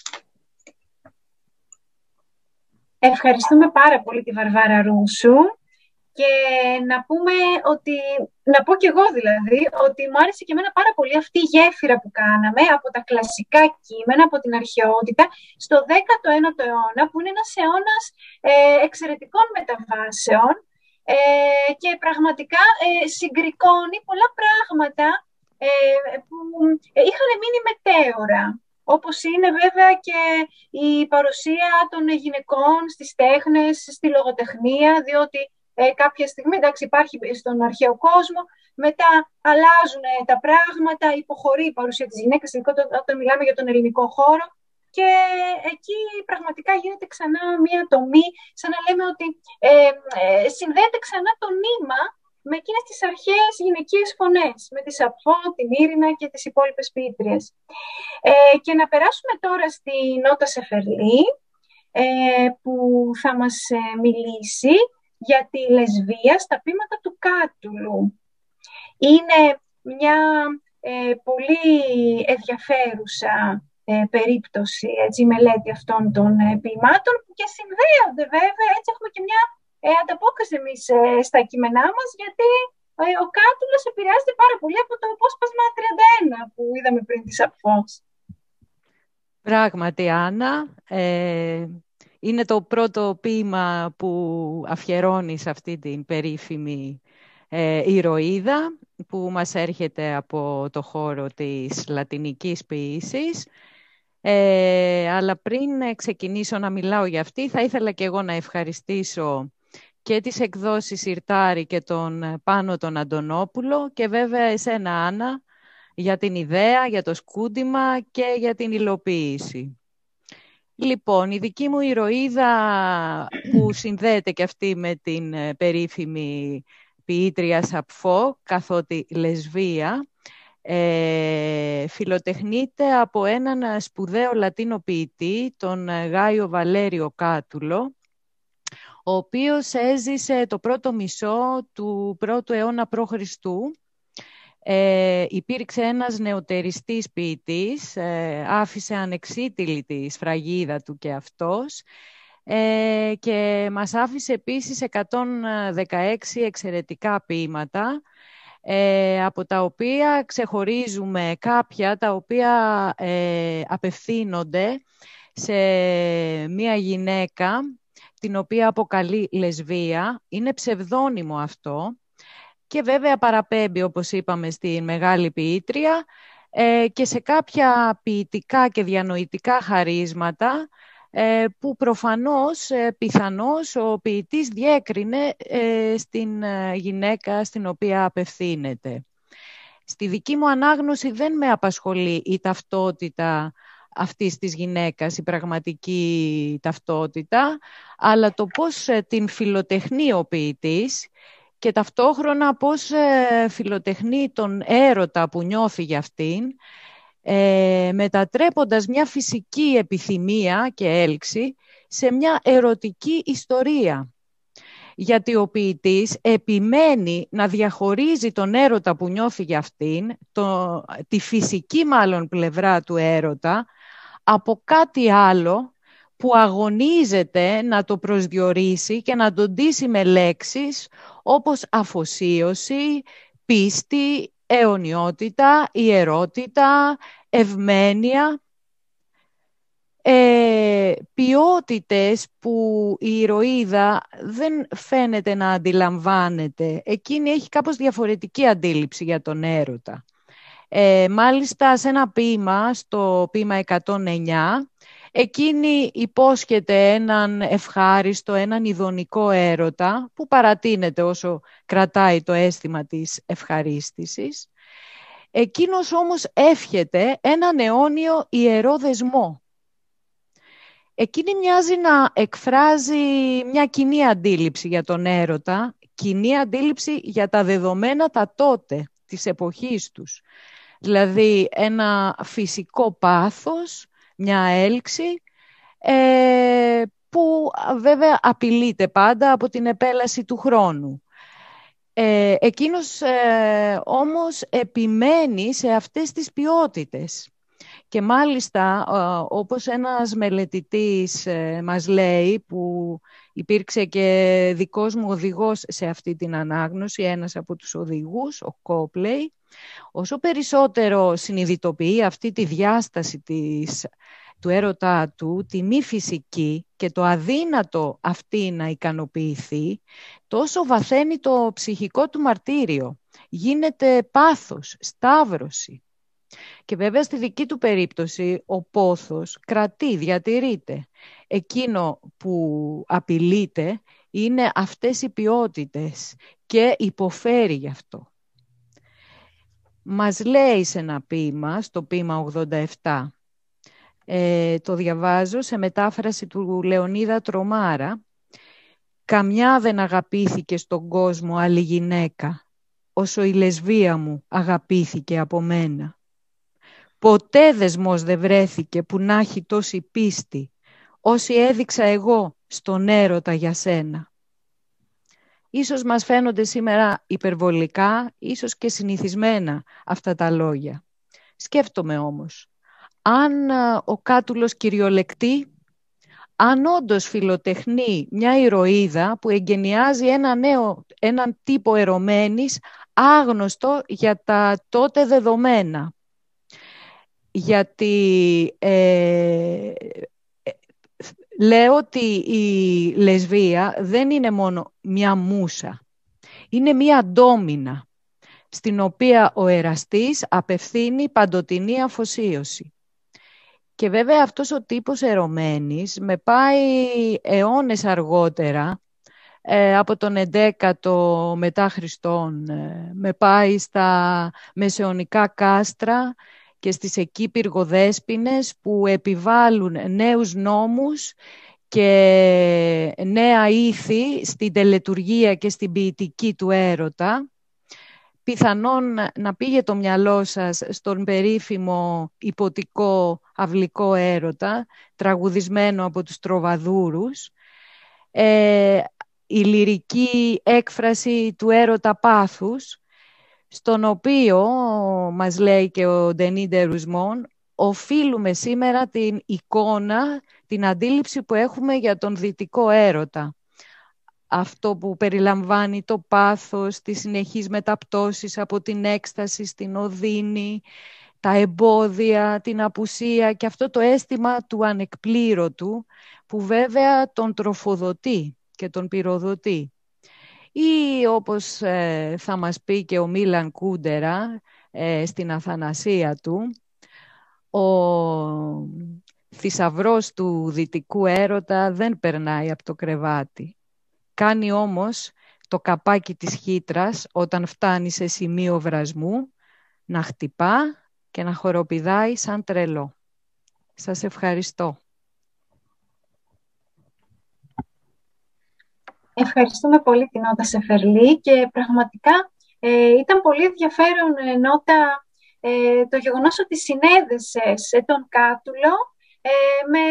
Ευχαριστούμε πάρα πολύ τη Βαρβάρα Ρούσου και να πούμε ότι, να πω κι εγώ δηλαδή, ότι μου άρεσε και εμένα πάρα πολύ αυτή η γέφυρα που κάναμε από τα κλασικά κείμενα, από την αρχαιότητα, στο 19ο αιώνα, που είναι ένας αιώνας ε, εξαιρετικών μεταβάσεων ε, και πραγματικά ε, συγκρικώνει πολλά πράγματα ε, που ε, είχαν μείνει μετέωρα. Όπως είναι βέβαια και η παρουσία των γυναικών στις τέχνες, στη λογοτεχνία, διότι ε, κάποια στιγμή, εντάξει, υπάρχει στον αρχαίο κόσμο, μετά αλλάζουν τα πράγματα, υποχωρεί η παρουσία της γυναίκας, όταν μιλάμε για τον ελληνικό χώρο, και εκεί πραγματικά γίνεται ξανά μία τομή, σαν να λέμε ότι ε, ε, συνδέεται ξανά το νήμα με εκείνες τις αρχαίες γυναικείες φωνές, με τη Σαπφό, την Ήρινα και τις υπόλοιπες ποιήτριες. Ε, και να περάσουμε τώρα στη Νότα Σεφερλή, ε, που θα μας ε, μιλήσει για τη λεσβία στα πείματα του Κάτουλου. Είναι μια ε, πολύ ενδιαφέρουσα ε, περίπτωση, έτσι, η μελέτη αυτών των ε, ποιημάτων που και συνδέονται βέβαια, έτσι έχουμε και μια ε, ανταπόκριση εμείς ε, στα κείμενά μας, γιατί ο Κάτουλος επηρεάζεται πάρα πολύ από το απόσπασμα 31 που είδαμε πριν της Απφός. Πράγματι, Άννα, είναι το πρώτο ποίημα που αφιερώνει σε αυτή την περίφημη ε, ηρωίδα που μας έρχεται από το χώρο της λατινικής ποιήσης. Ε, αλλά πριν ξεκινήσω να μιλάω για αυτή, θα ήθελα και εγώ να ευχαριστήσω και τις εκδόσεις Ιρτάρη και τον Πάνο τον Αντωνόπουλο και βέβαια εσένα Άννα για την ιδέα, για το σκούντιμα και για την υλοποίηση. Λοιπόν, η δική μου ηρωίδα που συνδέεται και αυτή με την ε, περίφημη ποιήτρια Σαπφό, καθότι λεσβία, Ε, φιλοτεχνείται από έναν σπουδαίο Λατίνο ποιητή, τον Γάιο Βαλέριο Κάτουλο, ο οποίος έζησε το πρώτο μισό του πρώτου αιώνα π.Χ. Ε, υπήρξε ένας νεοτεριστής ποιητής, ε, άφησε ανεξίτηλη τη σφραγίδα του και αυτός ε, και μας άφησε επίσης 116 εξαιρετικά ποίηματα ε, από τα οποία ξεχωρίζουμε κάποια τα οποία ε, απευθύνονται σε μία γυναίκα την οποία αποκαλεί λεσβία. Είναι ψευδόνυμο αυτό και βέβαια παραπέμπει, όπως είπαμε, στη Μεγάλη Ποιήτρια ε, και σε κάποια ποιητικά και διανοητικά χαρίσματα ε, που προφανώς, ε, πιθανώς, ο ποιητής διέκρινε στην γυναίκα στην οποία απευθύνεται. Στη δική μου ανάγνωση δεν με απασχολεί η ταυτότητα αυτής της γυναίκας, η πραγματική ταυτότητα, αλλά το πώς την φιλοτεχνεί ο ποιητής και ταυτόχρονα πώς ε, φιλοτεχνεί τον έρωτα που νιώθει για αυτήν, ε, μετατρέποντας μια φυσική επιθυμία και έλξη σε μια ερωτική ιστορία. Γιατί ο ποιητής επιμένει να διαχωρίζει τον έρωτα που νιώθει για αυτήν, το, τη φυσική μάλλον πλευρά του έρωτα, από κάτι άλλο που αγωνίζεται να το προσδιορίσει και να τον ντύσει με λέξεις όπως αφοσίωση, πίστη, αιωνιότητα, ιερότητα, ευμένεια. Ε, ποιότητες που η ηρωίδα δεν φαίνεται να αντιλαμβάνεται. Εκείνη έχει κάπως διαφορετική αντίληψη για τον έρωτα. Ε, μάλιστα σε ένα ποίημα, στο ποίημα 109, Εκείνη υπόσχεται έναν ευχάριστο, έναν ειδονικό έρωτα που παρατείνεται όσο κρατάει το αίσθημα της ευχαρίστησης. Εκείνος όμως εύχεται έναν αιώνιο ιερό δεσμό. Εκείνη μοιάζει να εκφράζει μια κοινή αντίληψη για τον έρωτα, κοινή αντίληψη για τα δεδομένα τα τότε της εποχής τους. Δηλαδή ένα φυσικό πάθος, μια έλξη ε, που βέβαια απειλείται πάντα από την επέλαση του χρόνου. Ε, εκείνος ε, όμως επιμένει σε αυτές τις ποιότητες. Και μάλιστα, όπως ένας μελετητής ε, μας λέει, που υπήρξε και δικός μου οδηγός σε αυτή την ανάγνωση, ένας από τους οδηγούς, ο Κόπλεϊ, όσο περισσότερο συνειδητοποιεί αυτή τη διάσταση της του έρωτά του, τη μη φυσική και το αδύνατο αυτή να ικανοποιηθεί, τόσο βαθαίνει το ψυχικό του μαρτύριο. Γίνεται πάθος, σταύρωση. Και βέβαια στη δική του περίπτωση ο πόθος κρατεί, διατηρείται. Εκείνο που απειλείται είναι αυτές οι ποιότητες και υποφέρει γι' αυτό. Μας λέει σε ένα ποίημα, στο ποίημα 87, ε, το διαβάζω σε μετάφραση του Λεωνίδα Τρομάρα. «Καμιά δεν αγαπήθηκε στον κόσμο άλλη γυναίκα, όσο η λεσβία μου αγαπήθηκε από μένα. Ποτέ δεσμός δεν βρέθηκε που να έχει τόση πίστη, όσοι έδειξα εγώ στον έρωτα για σένα. Ίσως μας φαίνονται σήμερα υπερβολικά, ίσως και συνηθισμένα αυτά τα λόγια. Σκέφτομαι όμως, αν ο Κάτουλος κυριολεκτεί, αν όντως φιλοτεχνεί μια ηρωίδα που εγκαινιάζει ένα νέο, έναν τύπο ερωμένης άγνωστο για τα τότε δεδομένα. Γιατί ε, λέω ότι η λεσβία δεν είναι μόνο μια μουσα, είναι μια ντόμινα στην οποία ο εραστής απευθύνει παντοτινή αφοσίωση. Και βέβαια αυτός ο τύπος ερωμένης με πάει αιώνες αργότερα, ε, από τον 11ο μετά Χριστόν, ε, με πάει στα μεσαιωνικά κάστρα και στις εκεί πυργοδέσποινες που επιβάλλουν νέους νόμους και νέα ήθη στην τελετουργία και στην ποιητική του έρωτα. Πιθανόν να πήγε το μυαλό σας στον περίφημο υποτικό αυλικό έρωτα, τραγουδισμένο από τους τροβαδούρους, ε, η λυρική έκφραση του έρωτα πάθους, στον οποίο, μας λέει και ο Ντενίντε Ρουσμόν, οφείλουμε σήμερα την εικόνα, την αντίληψη που έχουμε για τον δυτικό έρωτα. Αυτό που περιλαμβάνει το πάθος, τις συνεχείς μεταπτώσεις από την έκσταση στην οδύνη, τα εμπόδια, την απουσία και αυτό το αίσθημα του ανεκπλήρωτου που βέβαια τον τροφοδοτεί και τον πυροδοτεί. Ή όπως ε, θα μας πει και ο Μίλαν Κούντερα ε, στην Αθανασία του, ο θησαυρός του δυτικού έρωτα δεν περνάει από το κρεβάτι. Κάνει όμως το καπάκι της χύτρας όταν φτάνει σε σημείο βρασμού να χτυπά και να χοροπηδάει σαν τρελό. Σας ευχαριστώ. Ευχαριστούμε πολύ την Νότα Σεφερλή και πραγματικά ε, ήταν πολύ ενδιαφέρον ε, Νότα ε, το γεγονός ότι συνέδεσες τον Κάτουλο ε, με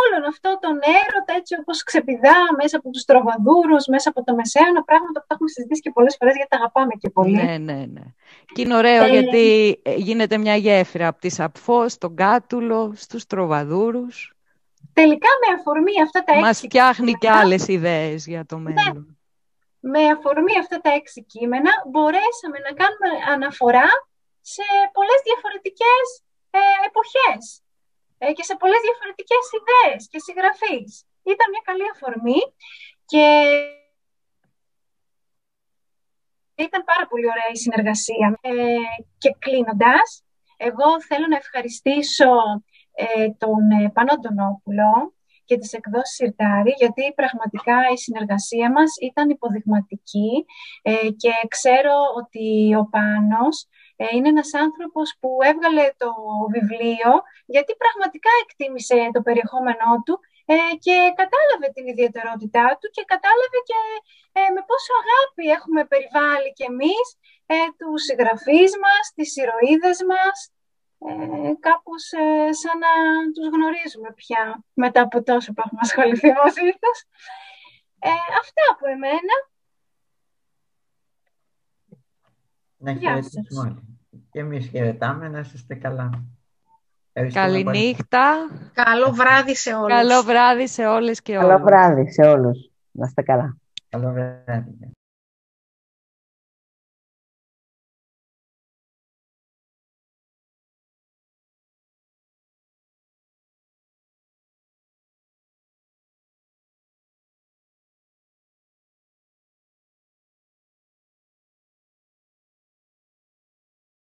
όλον αυτό τον έρωτα έτσι όπως ξεπηδά μέσα από τους τροβαδούρους, μέσα από το μεσαίωνα, πράγματα που τα έχουμε συζητήσει και πολλές φορές γιατί τα αγαπάμε και πολύ. Ναι, ναι, ναι. Και είναι ωραίο ε, γιατί γίνεται μια γέφυρα από τη Σαπφό στον Κάτουλο, στους τροβαδούρους. Τελικά με αφορμή αυτά τα έξι Μας φτιάχνει και άλλες ιδέες για το ναι. μέλλον. Με αφορμή αυτά τα έξι κείμενα μπορέσαμε να κάνουμε αναφορά σε πολλές διαφορετικές ε, εποχές ε, και σε πολλές διαφορετικές ιδέες και συγγραφείς. Ήταν μια καλή αφορμή και ήταν πάρα πολύ ωραία η συνεργασία. Ε, και κλείνοντας, εγώ θέλω να ευχαριστήσω ε, τον ε, Πανοντονόπουλο και τις εκδόσεις Σιρτάρη, γιατί πραγματικά η συνεργασία μας ήταν υποδειγματική ε, και ξέρω ότι ο Πάνος ε, είναι ένας άνθρωπος που έβγαλε το βιβλίο γιατί πραγματικά εκτίμησε το περιεχόμενό του ε, και κατάλαβε την ιδιαιτερότητά του και κατάλαβε και με πόσο αγάπη έχουμε περιβάλει κι εμείς τους συγγραφείς μας, τις ηρωίδες μας, ε, κάπως ε, σαν να τους γνωρίζουμε πια μετά από τόσο που έχουμε ασχοληθεί μαζί τους. Ε, αυτά από εμένα. Να χαιρετήσουμε όλοι. Και εμείς χαιρετάμε, να είστε καλά. Καληνύχτα. Καλό βράδυ σε όλους. Καλό βράδυ σε όλες και όλους. Καλό βράδυ σε όλους. Να είστε καλά. Καλό βράδυ.